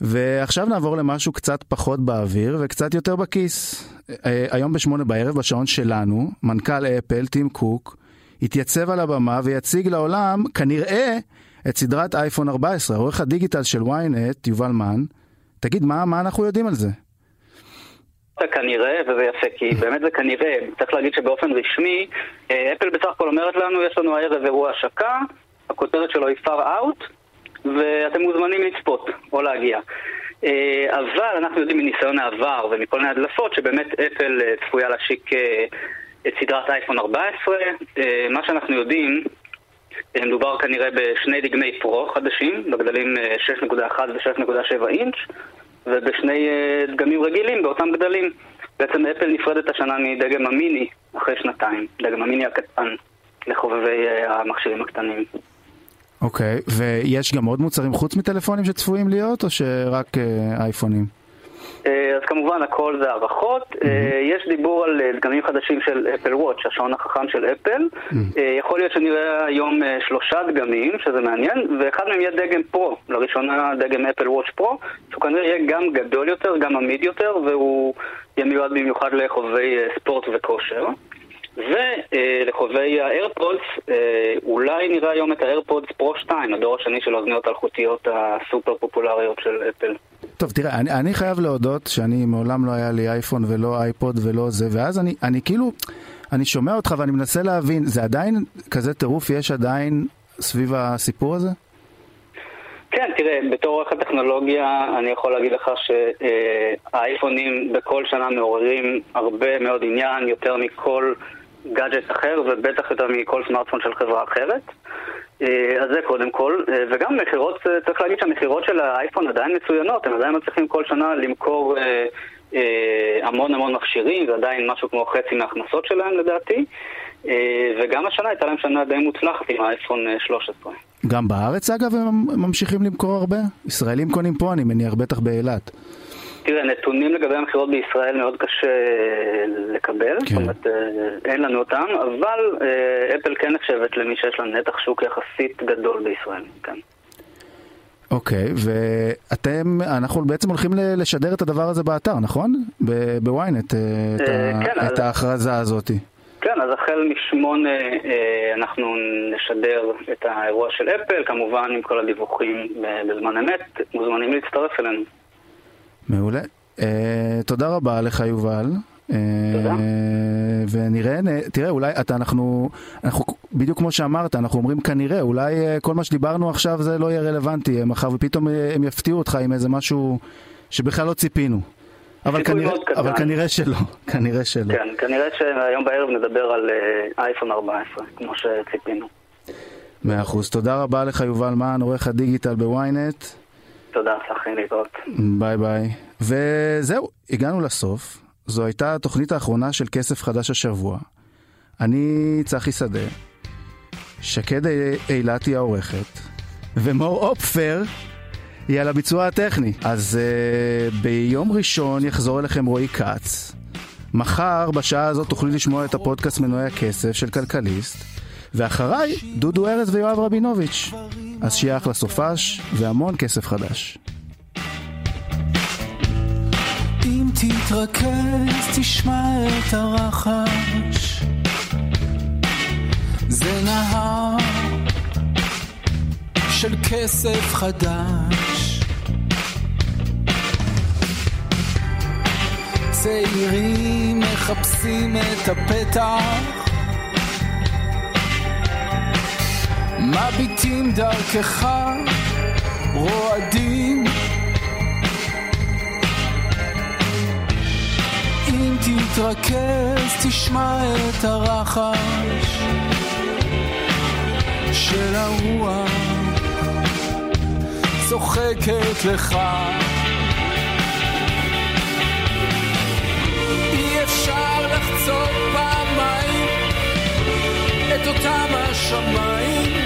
ועכשיו נעבור למשהו קצת פחות באוויר וקצת יותר בכיס. אה, היום בשמונה בערב, בשעון שלנו, מנכ"ל אפל, טים קוק, התייצב על הבמה ויציג לעולם, כנראה, את סדרת אייפון 14. עורך הדיגיטל של ynet, יובל מן, תגיד, מה, מה אנחנו יודעים על זה? כנראה, וזה יפה, כי באמת זה כנראה, צריך להגיד שבאופן רשמי, אה, אפל בסך הכל אומרת לנו, יש לנו הערב אירוע השקה, הכותרת שלו היא far out, ואתם מוזמנים לצפות או להגיע. אה, אבל אנחנו יודעים מניסיון העבר ומכל מיני הדלפות שבאמת אפל אה, צפויה להשיק את סדרת אייפון 14. מה שאנחנו יודעים, מדובר כנראה בשני דגמי פרו חדשים, בגדלים 6.1 ו-6.7 אינץ'. ובשני אה, דגמים רגילים באותם גדלים. בעצם אפל נפרדת השנה מדגם המיני אחרי שנתיים, דגם המיני הקטן לחובבי אה, המכשירים הקטנים. אוקיי, okay, ויש גם עוד מוצרים חוץ מטלפונים שצפויים להיות, או שרק אה, אייפונים? אז כמובן הכל זה הערכות. Mm-hmm. יש דיבור על דגמים חדשים של אפל וואץ', השעון החכם של אפל. Mm-hmm. יכול להיות שנראה היום שלושה דגמים, שזה מעניין, ואחד מהם יהיה דגם פרו, לראשונה דגם אפל וואץ' פרו, שהוא כנראה יהיה גם גדול יותר, גם עמיד יותר, והוא יהיה מיועד במיוחד לחובבי ספורט וכושר. ולחובבי האיירפודס, אולי נראה היום את האיירפודס פרו 2, הדור השני של האוזניות האלחוטיות הסופר פופולריות של אפל. טוב, תראה, אני, אני חייב להודות שאני מעולם לא היה לי אייפון ולא אייפוד ולא זה, ואז אני, אני כאילו, אני שומע אותך ואני מנסה להבין, זה עדיין כזה טירוף יש עדיין סביב הסיפור הזה? כן, תראה, בתור עורך הטכנולוגיה אני יכול להגיד לך שהאייפונים בכל שנה מעוררים הרבה מאוד עניין, יותר מכל גאדג'ט אחר ובטח יותר מכל סמארטפון של חברה אחרת. אה, אז זה קודם כל, אה, וגם מכירות, אה, צריך להגיד שהמכירות של האייפון עדיין מצוינות, הם עדיין מצליחים כל שנה למכור המון המון מכשירים, זה עדיין משהו כמו חצי מההכנסות שלהם לדעתי, וגם השנה הייתה להם שנה די מוצלחת עם האייפון 13. גם בארץ אגב הם ממשיכים למכור הרבה? ישראלים קונים פה אני מניח, בטח באילת. תראה, נתונים לגבי המכירות בישראל מאוד קשה לקבל, כן. זאת אומרת, אה, אין לנו אותם, אבל אה, אפל כן נחשבת למי שיש לה נתח שוק יחסית גדול בישראל, כן. אוקיי, ואתם, אנחנו בעצם הולכים לשדר את הדבר הזה באתר, נכון? בוויינט, אה, את, כן, את ההכרזה הזאת. כן, אז החל משמונה אנחנו נשדר את האירוע של אפל, כמובן עם כל הדיווחים בזמן אמת, מוזמנים להצטרף אלינו. מעולה. Uh, תודה רבה לך יובל. אה, תודה. ונראה, תראה, אולי אתה, אנחנו, אנחנו, בדיוק כמו שאמרת, אנחנו אומרים כנראה, אולי uh, כל מה שדיברנו עכשיו זה לא יהיה רלוונטי מחר, ופתאום הם יפתיעו אותך עם איזה משהו שבכלל לא ציפינו. אבל כנראה, אבל כנראה שלא, כנראה שלא. כן, כנראה שהיום בערב נדבר על אייפון 14, כמו שציפינו. מאה אחוז. תודה רבה לך יובל מן, עורך הדיגיטל בוויינט. תודה, צחי, להתראות. ביי ביי. וזהו, הגענו לסוף. זו הייתה התוכנית האחרונה של כסף חדש השבוע. אני צחי שדה, שקד אילת היא העורכת, ומור אופפר היא על הביצוע הטכני. אז אה, ביום ראשון יחזור אליכם רועי כץ. מחר בשעה הזאת תוכלי לשמוע את הפודקאסט מנועי הכסף של כלכליסט. ואחריי, דודו ארז ויואב רבינוביץ'. אז שיהיה אחלה סופש והמון כסף חדש. אם תתרכז תשמע את הרחש זה נהר של כסף חדש צעירים מחפשים את הפתח מביטים דרכך, רועדים. אם תתרכז תשמע את הרחש של הרוח צוחקת לך. אי אפשר לחצות פעמיים את אותם השמיים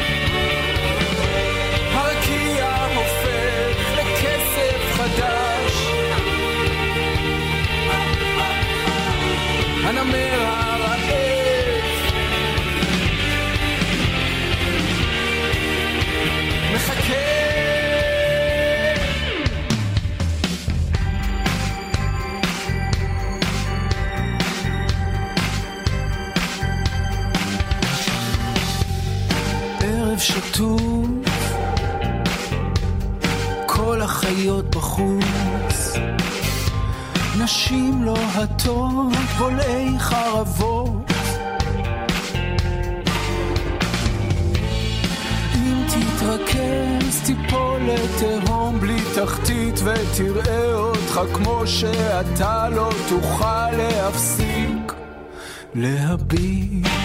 שטוף כל החיות בחוץ. נשים לוהטות, בולעי חרבות. אם תתרכז תיפול לתהום בלי תחתית ותראה אותך כמו שאתה לא תוכל להפסיק להביט